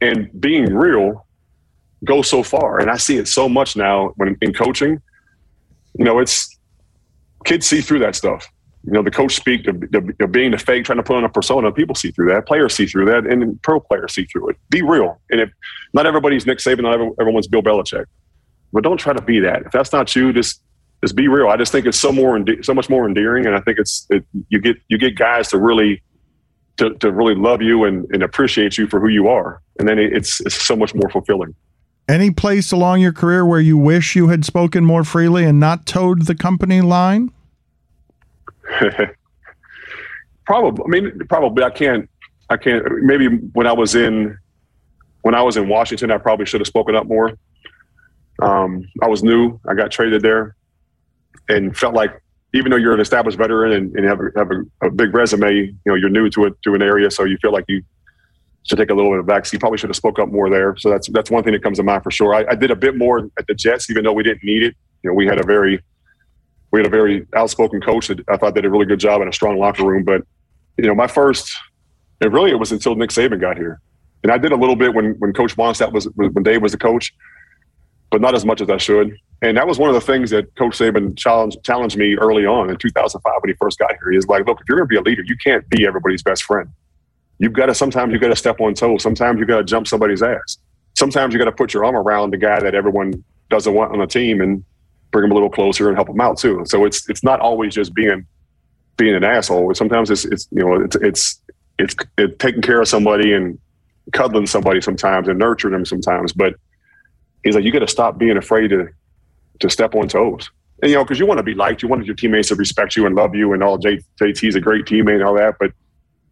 and being real go so far. And I see it so much now when in coaching. You know, it's kids see through that stuff. You know, the coach speak, being the fake, trying to put on a persona. People see through that. Players see through that, and pro players see through it. Be real. And if not everybody's Nick Saban, not everyone's Bill Belichick, but don't try to be that. If that's not you, just just be real. I just think it's so more so much more endearing, and I think it's it, you get you get guys to really to, to really love you and, and appreciate you for who you are, and then it's it's so much more fulfilling.
Any place along your career where you wish you had spoken more freely and not towed the company line?
probably. I mean, probably. I can't. I can't. Maybe when I was in when I was in Washington, I probably should have spoken up more. Um, I was new. I got traded there, and felt like even though you're an established veteran and, and have, a, have a, a, big resume, you know you're new to it to an area, so you feel like you should take a little bit of back. You probably should have spoke up more there. So that's that's one thing that comes to mind for sure. I, I, did a bit more at the Jets, even though we didn't need it. You know, we had a very we had a very outspoken coach that I thought did a really good job in a strong locker room. But you know, my first, and really it was until Nick Saban got here, and I did a little bit when when Coach Wannstedt was when Dave was the coach, but not as much as I should. And that was one of the things that Coach Saban challenged challenged me early on in 2005 when he first got here. He was like, "Look, if you're going to be a leader, you can't be everybody's best friend." you've got to sometimes you've got to step on toes. Sometimes you've got to jump somebody's ass. Sometimes you got to put your arm around the guy that everyone doesn't want on the team and bring them a little closer and help them out too. So it's it's not always just being being an asshole. Sometimes it's it's you know it's it's it's, it's taking care of somebody and cuddling somebody sometimes and nurturing them sometimes. But he's like, you got to stop being afraid to to step on toes. And you know, because you want to be liked, you want your teammates to respect you and love you, and all. J, JT's a great teammate and all that, but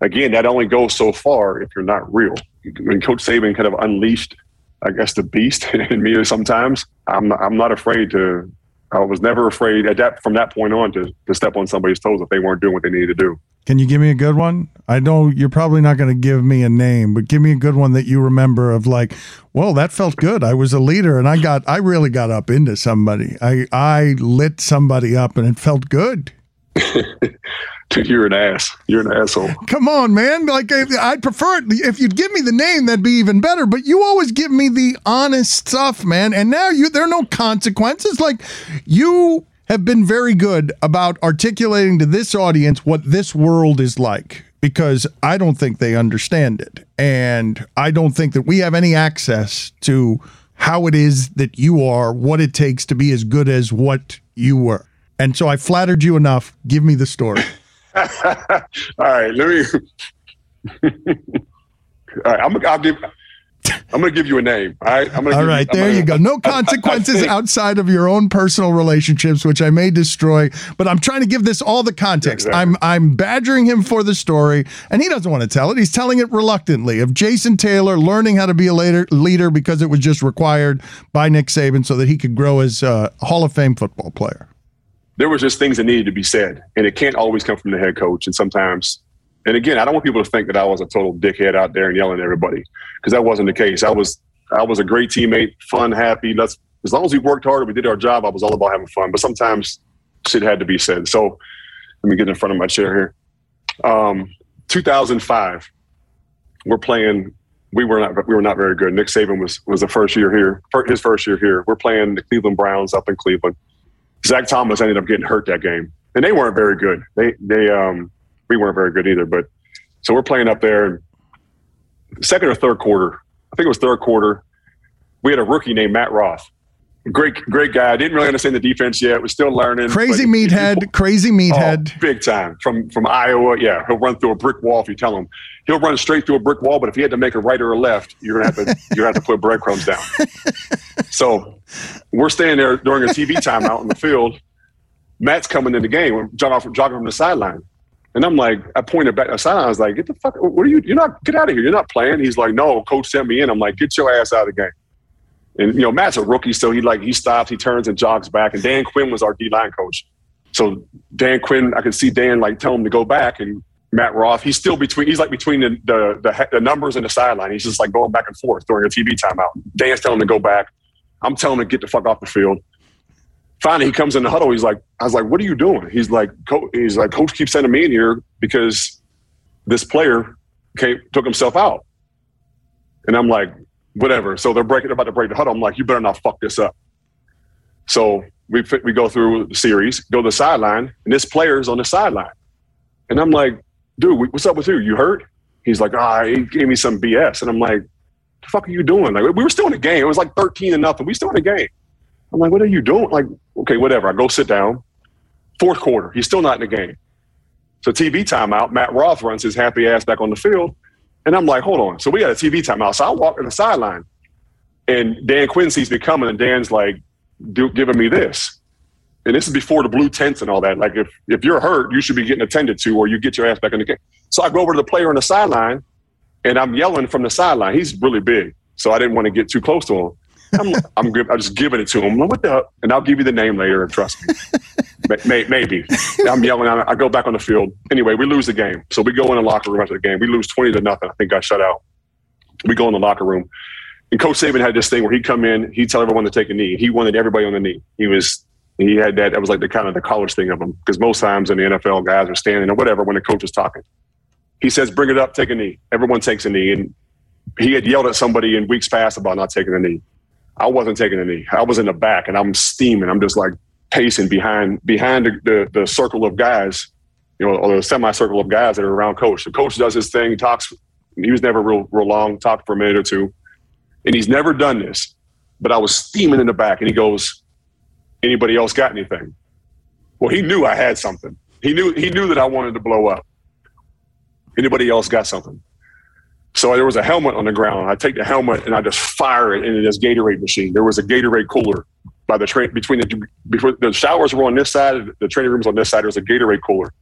again, that only goes so far if you're not real. When Coach Saban kind of unleashed, I guess, the beast in me sometimes, I'm not, I'm not afraid to. I was never afraid at that from that point on to to step on somebody's toes if they weren't doing what they needed to do.
Can you give me a good one? I know you're probably not going to give me a name, but give me a good one that you remember of like, well, that felt good. I was a leader and I got I really got up into somebody. I I lit somebody up and it felt good.
You're an ass. You're an asshole.
Come on, man. Like I'd prefer it if you'd give me the name, that'd be even better. But you always give me the honest stuff, man. And now you there are no consequences. Like you have been very good about articulating to this audience what this world is like because I don't think they understand it. And I don't think that we have any access to how it is that you are, what it takes to be as good as what you were. And so I flattered you enough. Give me the story.
All right, let me. All right, I'm gonna. I'll give. I'm gonna give you a name. All right. I'm gonna
All right,
you,
there
I'm
you go. No consequences
I think-
outside of your own personal relationships, which I may destroy. But I'm trying to give this all the context.
Exactly.
I'm I'm badgering him for the story, and he doesn't want to tell it. He's telling it reluctantly of Jason Taylor learning how to be a later leader because it was just required by Nick Saban so that he could grow as a Hall of Fame football player.
There was just things that needed to be said, and it can't always come from the head coach. And sometimes, and again, I don't want people to think that I was a total dickhead out there and yelling at everybody because that wasn't the case. I was I was a great teammate, fun, happy. Let's as long as we worked hard and we did our job, I was all about having fun. But sometimes shit had to be said. So let me get in front of my chair here. Um, 2005, we're playing. We were not we were not very good. Nick Saban was was the first year here, his first year here. We're playing the Cleveland Browns up in Cleveland. Zach Thomas ended up getting hurt that game, and they weren't very good. They they um we weren't very good either. But so we're playing up there. Second or third quarter, I think it was third quarter. We had a rookie named Matt Roth. Great great guy. Didn't really understand the defense yet. Was still learning.
Crazy
but he-
meathead, crazy meathead.
Oh, big time from from Iowa. Yeah, he'll run through a brick wall if you tell him. He'll run straight through a brick wall, but if he had to make a right or a left, you're gonna have to you're gonna have to put breadcrumbs down. so we're standing there during a TV timeout in the field. Matt's coming in the game, we're jogging, off, jogging from the sideline, and I'm like, I pointed back to the sideline. I was like, "Get the fuck! What are you? You're not get out of here! You're not playing." He's like, "No, coach sent me in." I'm like, "Get your ass out of the game." And you know, Matt's a rookie, so he like he stops, he turns and jogs back. And Dan Quinn was our D line coach. So Dan Quinn, I could see Dan like tell him to go back, and Matt Roth, he's still between. He's like between the the, the, the numbers and the sideline. He's just like going back and forth during a TV timeout. Dan's telling him to go back. I'm telling him to get the fuck off the field. Finally, he comes in the huddle. He's like, I was like, "What are you doing?" He's like, Co- "He's like, Coach keeps sending me in here because this player came, took himself out." And I'm like, "Whatever." So they're breaking, about to break the huddle. I'm like, "You better not fuck this up." So we we go through the series, go to the sideline, and this player's on the sideline, and I'm like, "Dude, what's up with you? You hurt?" He's like, "Ah, he gave me some BS," and I'm like, "The fuck are you doing?" Like we were still in the game. It was like 13 to nothing. We still in the game. I'm like, "What are you doing?" Like, okay, whatever. I go sit down. Fourth quarter, he's still not in the game. So TV timeout. Matt Roth runs his happy ass back on the field, and I'm like, "Hold on." So we got a TV timeout. So I walk to the sideline, and Dan Quinn sees me coming, and Dan's like, giving me this. And this is before the blue tents and all that. Like if if you're hurt, you should be getting attended to, or you get your ass back in the game. So I go over to the player on the sideline, and I'm yelling from the sideline. He's really big, so I didn't want to get too close to him. I'm I'm, I'm just giving it to him. What the? And I'll give you the name later, and trust me. May- may, maybe I'm yelling. I go back on the field. Anyway, we lose the game. So we go in the locker room after the game. We lose twenty to nothing. I think I shut out. We go in the locker room. And Coach Saban had this thing where he'd come in, he'd tell everyone to take a knee. He wanted everybody on the knee. He was he had that. That was like the kind of the college thing of him because most times in the NFL, guys are standing or whatever when the coach is talking. He says, "Bring it up, take a knee." Everyone takes a knee, and he had yelled at somebody in weeks past about not taking a knee. I wasn't taking a knee. I was in the back, and I'm steaming. I'm just like pacing behind behind the, the, the circle of guys, you know, or the semicircle of guys that are around coach. The coach does his thing, talks. He was never real real long, talked for a minute or two, and he's never done this. But I was steaming in the back, and he goes, "Anybody else got anything?" Well, he knew I had something. He knew he knew that I wanted to blow up. Anybody else got something? So there was a helmet on the ground. I take the helmet and I just fire it into this Gatorade machine. There was a Gatorade cooler by the train between the before the showers were on this side, the training rooms on this side. There was a Gatorade cooler.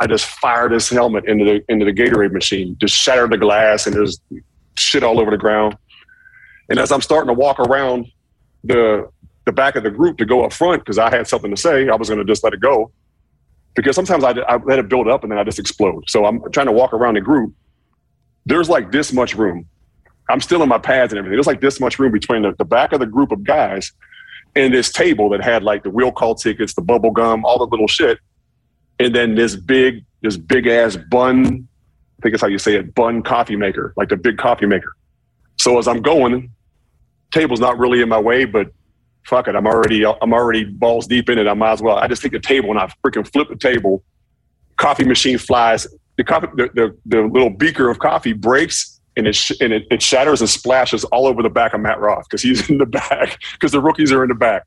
I just fired this helmet into the into the Gatorade machine, just shattered the glass, and there's shit all over the ground. And as I'm starting to walk around the the back of the group to go up front because I had something to say, I was going to just let it go. because sometimes I, I let it build up and then I just explode. So I'm trying to walk around the group. There's like this much room. I'm still in my pads and everything. There's like this much room between the, the back of the group of guys and this table that had like the wheel call tickets, the bubble gum, all the little shit. And then this big, this big ass Bunn, I think that's how you say it, Bunn coffee maker, like the big coffee maker. So as I'm going, table's not really in my way, but fuck it, I'm already I'm already balls deep in it. I might as well. I just take the table and I freaking flip the table. Coffee machine flies. The coffee, the, the, the little beaker of coffee breaks and it, sh- and it, it shatters and splashes all over the back of Matt Roth because he's in the back because the rookies are in the back.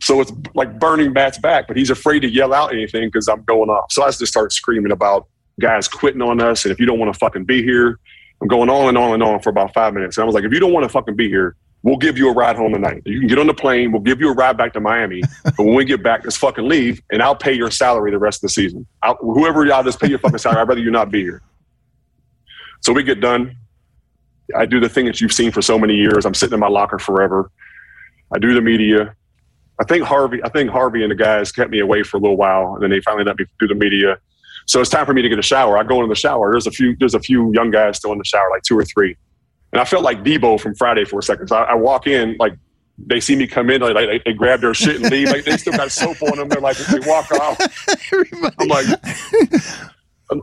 So it's like burning Matt's back, but he's afraid to yell out anything because I'm going off. So I just start screaming about guys quitting on us, and if you don't want to fucking be here, I'm going on and on and on for about five minutes. And I was like, if you don't want to fucking be here, we'll give you a ride home tonight. You can get on the plane. We'll give you a ride back to Miami. but when we get back, just fucking leave, and I'll pay your salary the rest of the season. I'll, whoever y'all just pay your fucking salary. I'd rather you not be here. So we get done. I do the thing that you've seen for so many years. I'm sitting in my locker forever. I do the media. I think Harvey. I think Harvey and the guys kept me away for a little while, and then they finally let me do the media. So it's time for me to get a shower. I go into the shower. There's a few. There's a few young guys still in the shower, like two or three. And I felt like Debo from Friday for a second. So I, I walk in, like they see me come in, like, like they grab their shit and leave. Like they still got soap on them. They're like they walk off. I'm like,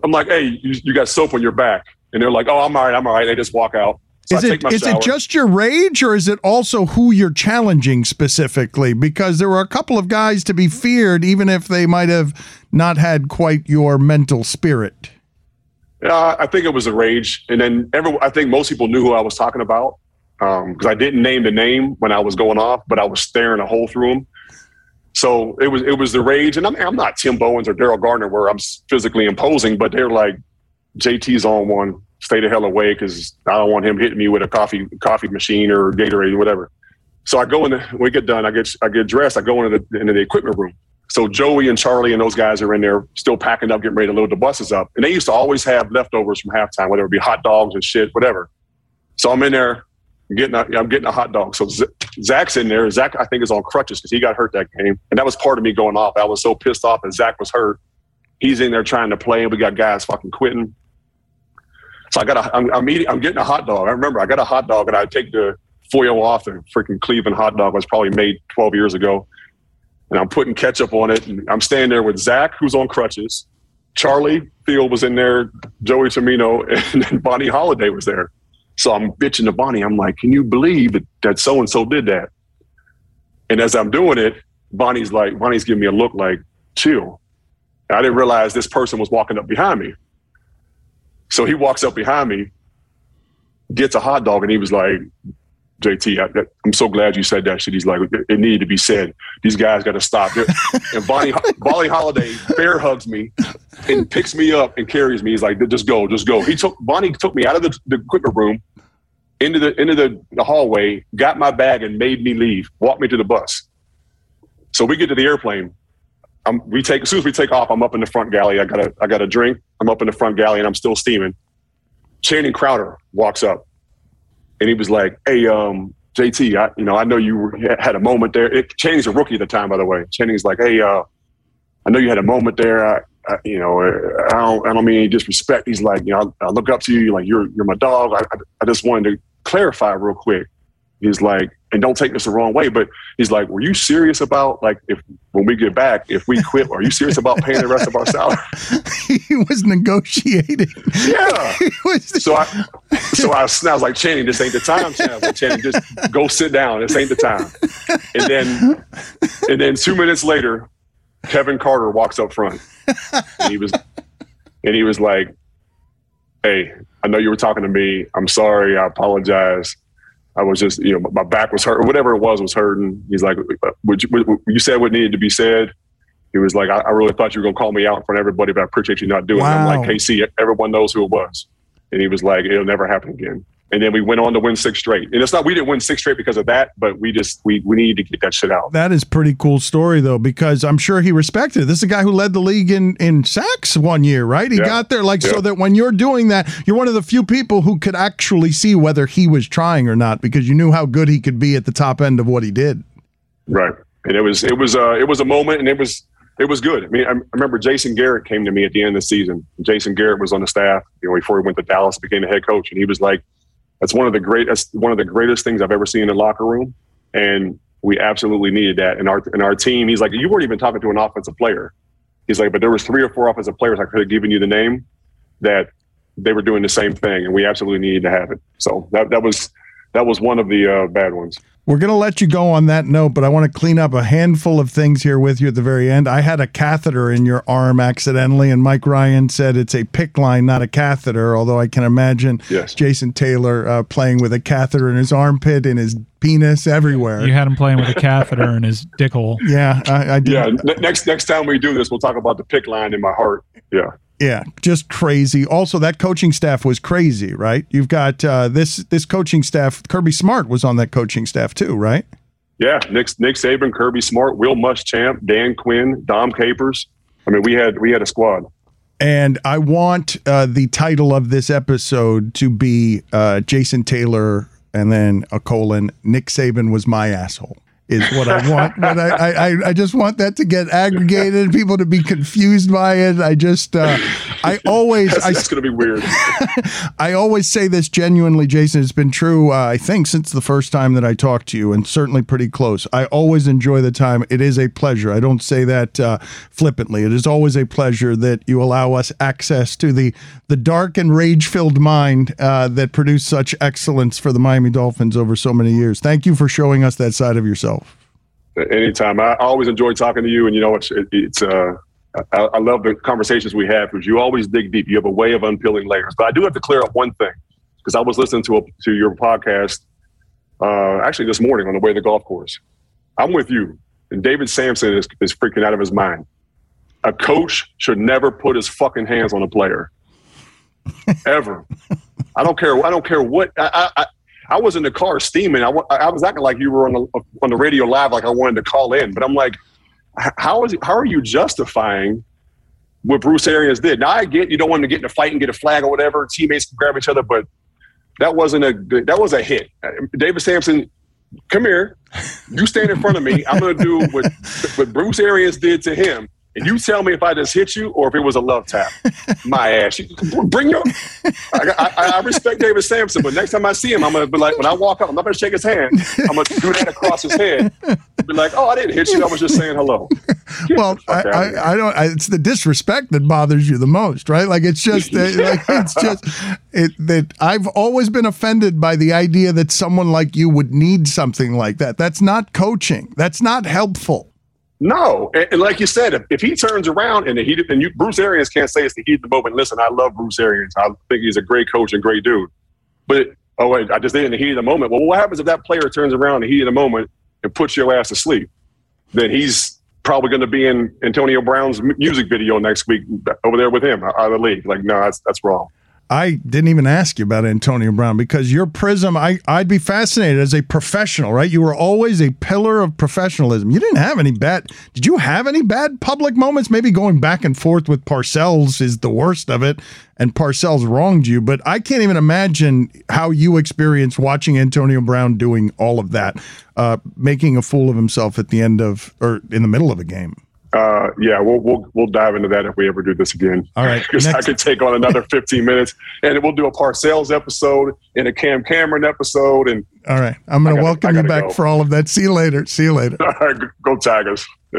I'm like, hey, you, you got soap on your back, and they're like, oh, I'm all right, I'm all right. They just walk out. So
is it is it just your rage or is it also who you're challenging specifically? Because there were a couple of guys to be feared, even if they might have not had quite your mental spirit.
Yeah, I think it was a rage, and then every, I think most people knew who I was talking about because um, I didn't name the name when I was going off, but I was staring a hole through him. So it was it was the rage, and I'm, I'm not Tim Bowens or Daryl Gardner where I'm physically imposing, but they're like JT's on one stay the hell away because I don't want him hitting me with a coffee coffee machine or Gatorade or whatever. So I go in. The, we get done. I get I get dressed. I go into the into the equipment room. So Joey and Charlie and those guys are in there still packing up, getting ready to load the buses up. And they used to always have leftovers from halftime, whether it be hot dogs and shit, whatever. So I'm in there getting a, I'm getting a hot dog. So Zach's in there. Zach I think is on crutches because he got hurt that game, and that was part of me going off. I was so pissed off that Zach was hurt. He's in there trying to play, and we got guys fucking quitting. So I got a, I'm, I'm eating, I'm getting a hot dog. I remember I got a hot dog and I take the foil off the freaking Cleveland hot dog was probably made 12 years ago. And I'm putting ketchup on it. And I'm standing there with Zach, who's on crutches. Charlie Field was in there, Joey Termino, and Vonnie Holliday was there. So I'm bitching to Vonnie. I'm like, can you believe that, that so-and-so did that? And as I'm doing it, Vonnie's like, Vonnie's giving me a look like, chill. And I didn't realize this person was walking up behind me. So he walks up behind me, gets a hot dog, and he was like, JT, I, am so glad you said that shit. He's like, it needed to be said. These guys got to stop. and Vonnie, Vonnie Holliday bear hugs me and picks me up and carries me. He's like, just go, just go. He took Vonnie took me out of the, the equipment room into the into the, the hallway, got my bag, and made me leave. Walked me to the bus. So we get to the airplane. I'm, we take as soon as we take off, I'm up in the front galley. I got a I got a drink. I'm up in the front galley and I'm still steaming. Channing Crowder walks up, and he was like, "Hey, um, JT, I, you know, I know you were, had a moment there. It, Channing's a rookie at the time, by the way. Channing's like, hey, uh, I know you had a moment there. I, I, you know, I don't, I don't mean any disrespect. He's like, you know, I, I look up to you, like you're, you're my dog. I, I just wanted to clarify real quick. He's like, and don't take this the wrong way, but he's like, were you serious about like if when we get back, if we quit, are you serious about paying the rest of our salary?
he was negotiating.
Yeah. was so I, so I, I was like, Channing, this ain't the time. Channing, Channing, just go sit down. This ain't the time. And then, and then two minutes later, Kevin Carter walks up front, and he was, and he was like, "Hey, I know you were talking to me. I'm sorry. I apologize." I was just, you know, my back was hurt, whatever it was was hurting. He's like, uh, would you, would, you said what needed to be said. He was like, I, I really thought you were going to call me out in front of everybody, but I appreciate you not doing wow. it. I'm like, KC, everyone knows who it was. And he was like, it'll never happen again. And then we went on to win six straight. And it's not we didn't win six straight because of that, but we just we we needed to get that shit out.
That is pretty cool story though, because I'm sure he respected it. This is a guy who led the league in in sacks one year, right? He yeah. got there like yeah. so that when you're doing that, you're one of the few people who could actually see whether he was trying or not because you knew how good he could be at the top end of what he did.
Right. And it was it was uh it was a moment and it was it was good. I mean, I, I remember Jason Garrett came to me at the end of the season. Jason Garrett was on the staff, you know, before he went to Dallas, became the head coach, and he was like, "That's one of the great, that's one of the greatest things I've ever seen in the locker room." And we absolutely needed that in our in our team. He's like, "You weren't even talking to an offensive player." He's like, "But there was three or four offensive players I could have given you the name that they were doing the same thing, and we absolutely needed to have it." So that that was that was one of the uh, bad ones.
We're going to let you go on that note, but I want to clean up a handful of things here with you at the very end. I had a catheter in your arm accidentally, and Mike Ryan said it's a PICC line, not a catheter, although I can imagine
yes.
Jason Taylor uh, playing with a catheter in his armpit, in his penis, everywhere.
You had him playing with a catheter in his dick hole.
Yeah, I, I did.
Yeah, next, next time we do this, we'll talk about the PICC line in my heart. Yeah.
Yeah, just crazy. Also, that coaching staff was crazy, right? You've got uh, this this coaching staff. Kirby Smart was on that coaching staff too, right?
Yeah, Nick Nick Saban, Kirby Smart, Will Muschamp, Dan Quinn, Dom Capers. I mean, we had we had a squad.
And I want uh, the title of this episode to be uh, Jason Taylor and then a colon. Nick Saban was my asshole is what I want. but I, I, I just want that to get aggregated, people to be confused by it. I just, uh, I always,
that's, that's going to be weird.
I always say this genuinely, Jason. It's been true, uh, I think, since the first time that I talked to you, and certainly pretty close. I always enjoy the time. It is a pleasure. I don't say that uh, flippantly. It is always a pleasure that you allow us access to the the dark and rage filled mind uh, that produced such excellence for the Miami Dolphins over so many years. Thank you for showing us that side of yourself.
Anytime. I always enjoy talking to you, and you know, it's it's. Uh, I, I love the conversations we have because you always dig deep. You have a way of unpeeling layers. But I do have to clear up one thing because I was listening to a, to your podcast uh, actually this morning on the way to the golf course. I'm with you, and David Samson is is freaking out of his mind. A coach should never put his fucking hands on a player, ever. I don't care. I don't care what. I, I, I was in the car steaming. I, I was acting like you were on the on the radio live, like I wanted to call in. But I'm like, how is how are you justifying what Bruce Arians did? Now I get you don't want to get in a fight and get a flag or whatever. Teammates can grab each other, but that wasn't a good. That was a hit. David Samson, come here. You stand in front of me. I'm going to do what what Bruce Arians did to him. And you tell me if I just hit you or if it was a love tap. My ass. You, bring your. I, I, I, respect David Samson, but next time I see him, I'm gonna be like, when I walk up, I'm not gonna shake his hand. I'm gonna do that across his head. Be like, oh, I didn't hit you. I was just saying hello.
Get well, I, I, I, don't. it's the disrespect that bothers you the most, right? Like it's just, like it's just it that I've always been offended by the idea that someone like you would need something like that. That's not coaching. That's not helpful.
No, and, and, like you said, if, if, he turns around and the heat and you, Bruce Arians can't say it's the heat of the moment. Listen, I love Bruce Arians. I think he's a great coach and great dude. But oh wait, I just did in the heat of the moment. Well, what happens if that player turns around in the heat of the moment and puts your ass to sleep? Then he's probably going to be in Antonio Brown's music video next week uh, over there with him out of the league. Like, no, that's that's wrong.
I didn't even ask you about Antonio Brown because your prism, I, I'd be fascinated as a professional, right? You were always a pillar of professionalism. You didn't have any bad, did you have any bad public moments? Maybe going back and forth with Parcells is the worst of it, and Parcells wronged you, but I can't even imagine how you experienced watching Antonio Brown doing all of that, uh, making a fool of himself at the end of, or in the middle of a game.
Uh, yeah, we'll, we'll we'll dive into that if we ever do this again.
All right,
because I could take on another 15 minutes, and we'll do a Parcells episode and a Cam Cameron episode. And
all right, I'm going to welcome you back go. for all of that. See you later. See you later.
go Tigers.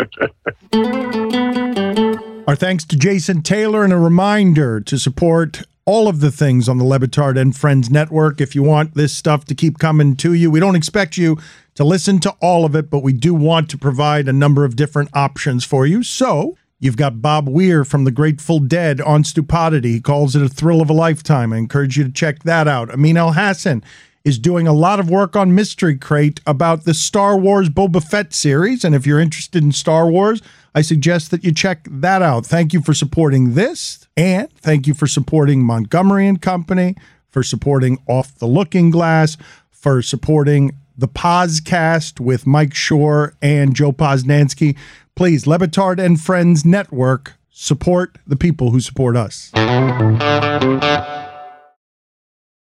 Our thanks to Jason Taylor and a reminder to support all of the things on the Le Batard and Friends Network. If you want this stuff to keep coming to you, we don't expect you to listen to all of it, but we do want to provide a number of different options for you. So you've got Bob Weir from the Grateful Dead on Stupodity. He calls it a thrill of a lifetime. I encourage you to check that out. Amin Elhassan is doing a lot of work on Mystery Crate about the Star Wars Boba Fett series. And if you're interested in Star Wars, I suggest that you check that out. Thank you for supporting this, and thank you for supporting Montgomery and Company, for supporting Off the Looking Glass, for supporting the Pozcast with Mike Schur and Joe Posnanski. Please, Le Batard and Friends Network, support the people who support us.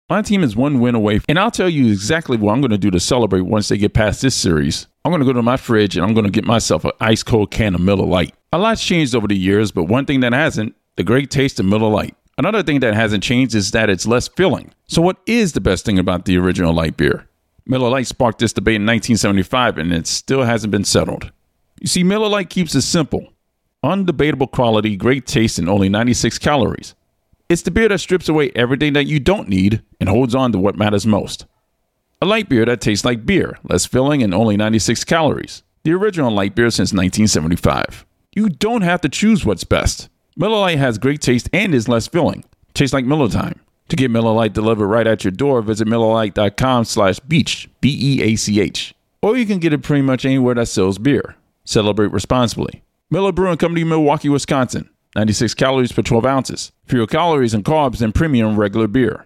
My team is one win away, and I'll tell you exactly what I'm going to do to celebrate once they get past this series. I'm going to go to my fridge and I'm going to get myself an ice cold can of Miller Lite. A lot's changed over the years, but one thing that hasn't, the great taste of Miller Lite. Another thing that hasn't changed is that it's less filling. So, what is the best thing about the original light beer? Miller Lite sparked this debate in 1975, and it still hasn't been settled. You see, Miller Lite keeps it simple undebatable quality, great taste, and only 96 calories. It's the beer that strips away everything that you don't need and holds on to what matters most. A light beer that tastes like beer, less filling, and only 96 calories. The original light beer since 1975. You don't have to choose what's best. Miller Lite has great taste and is less filling. Tastes like Miller Time. To get Miller Lite delivered right at your door, visit MillerLite.com slash beach, B-E-A-C-H. Or you can get it pretty much anywhere that sells beer. Celebrate responsibly. Miller Brewing Company, Milwaukee, Wisconsin. 96 calories per 12 ounces. Fewer calories and carbs than premium regular beer.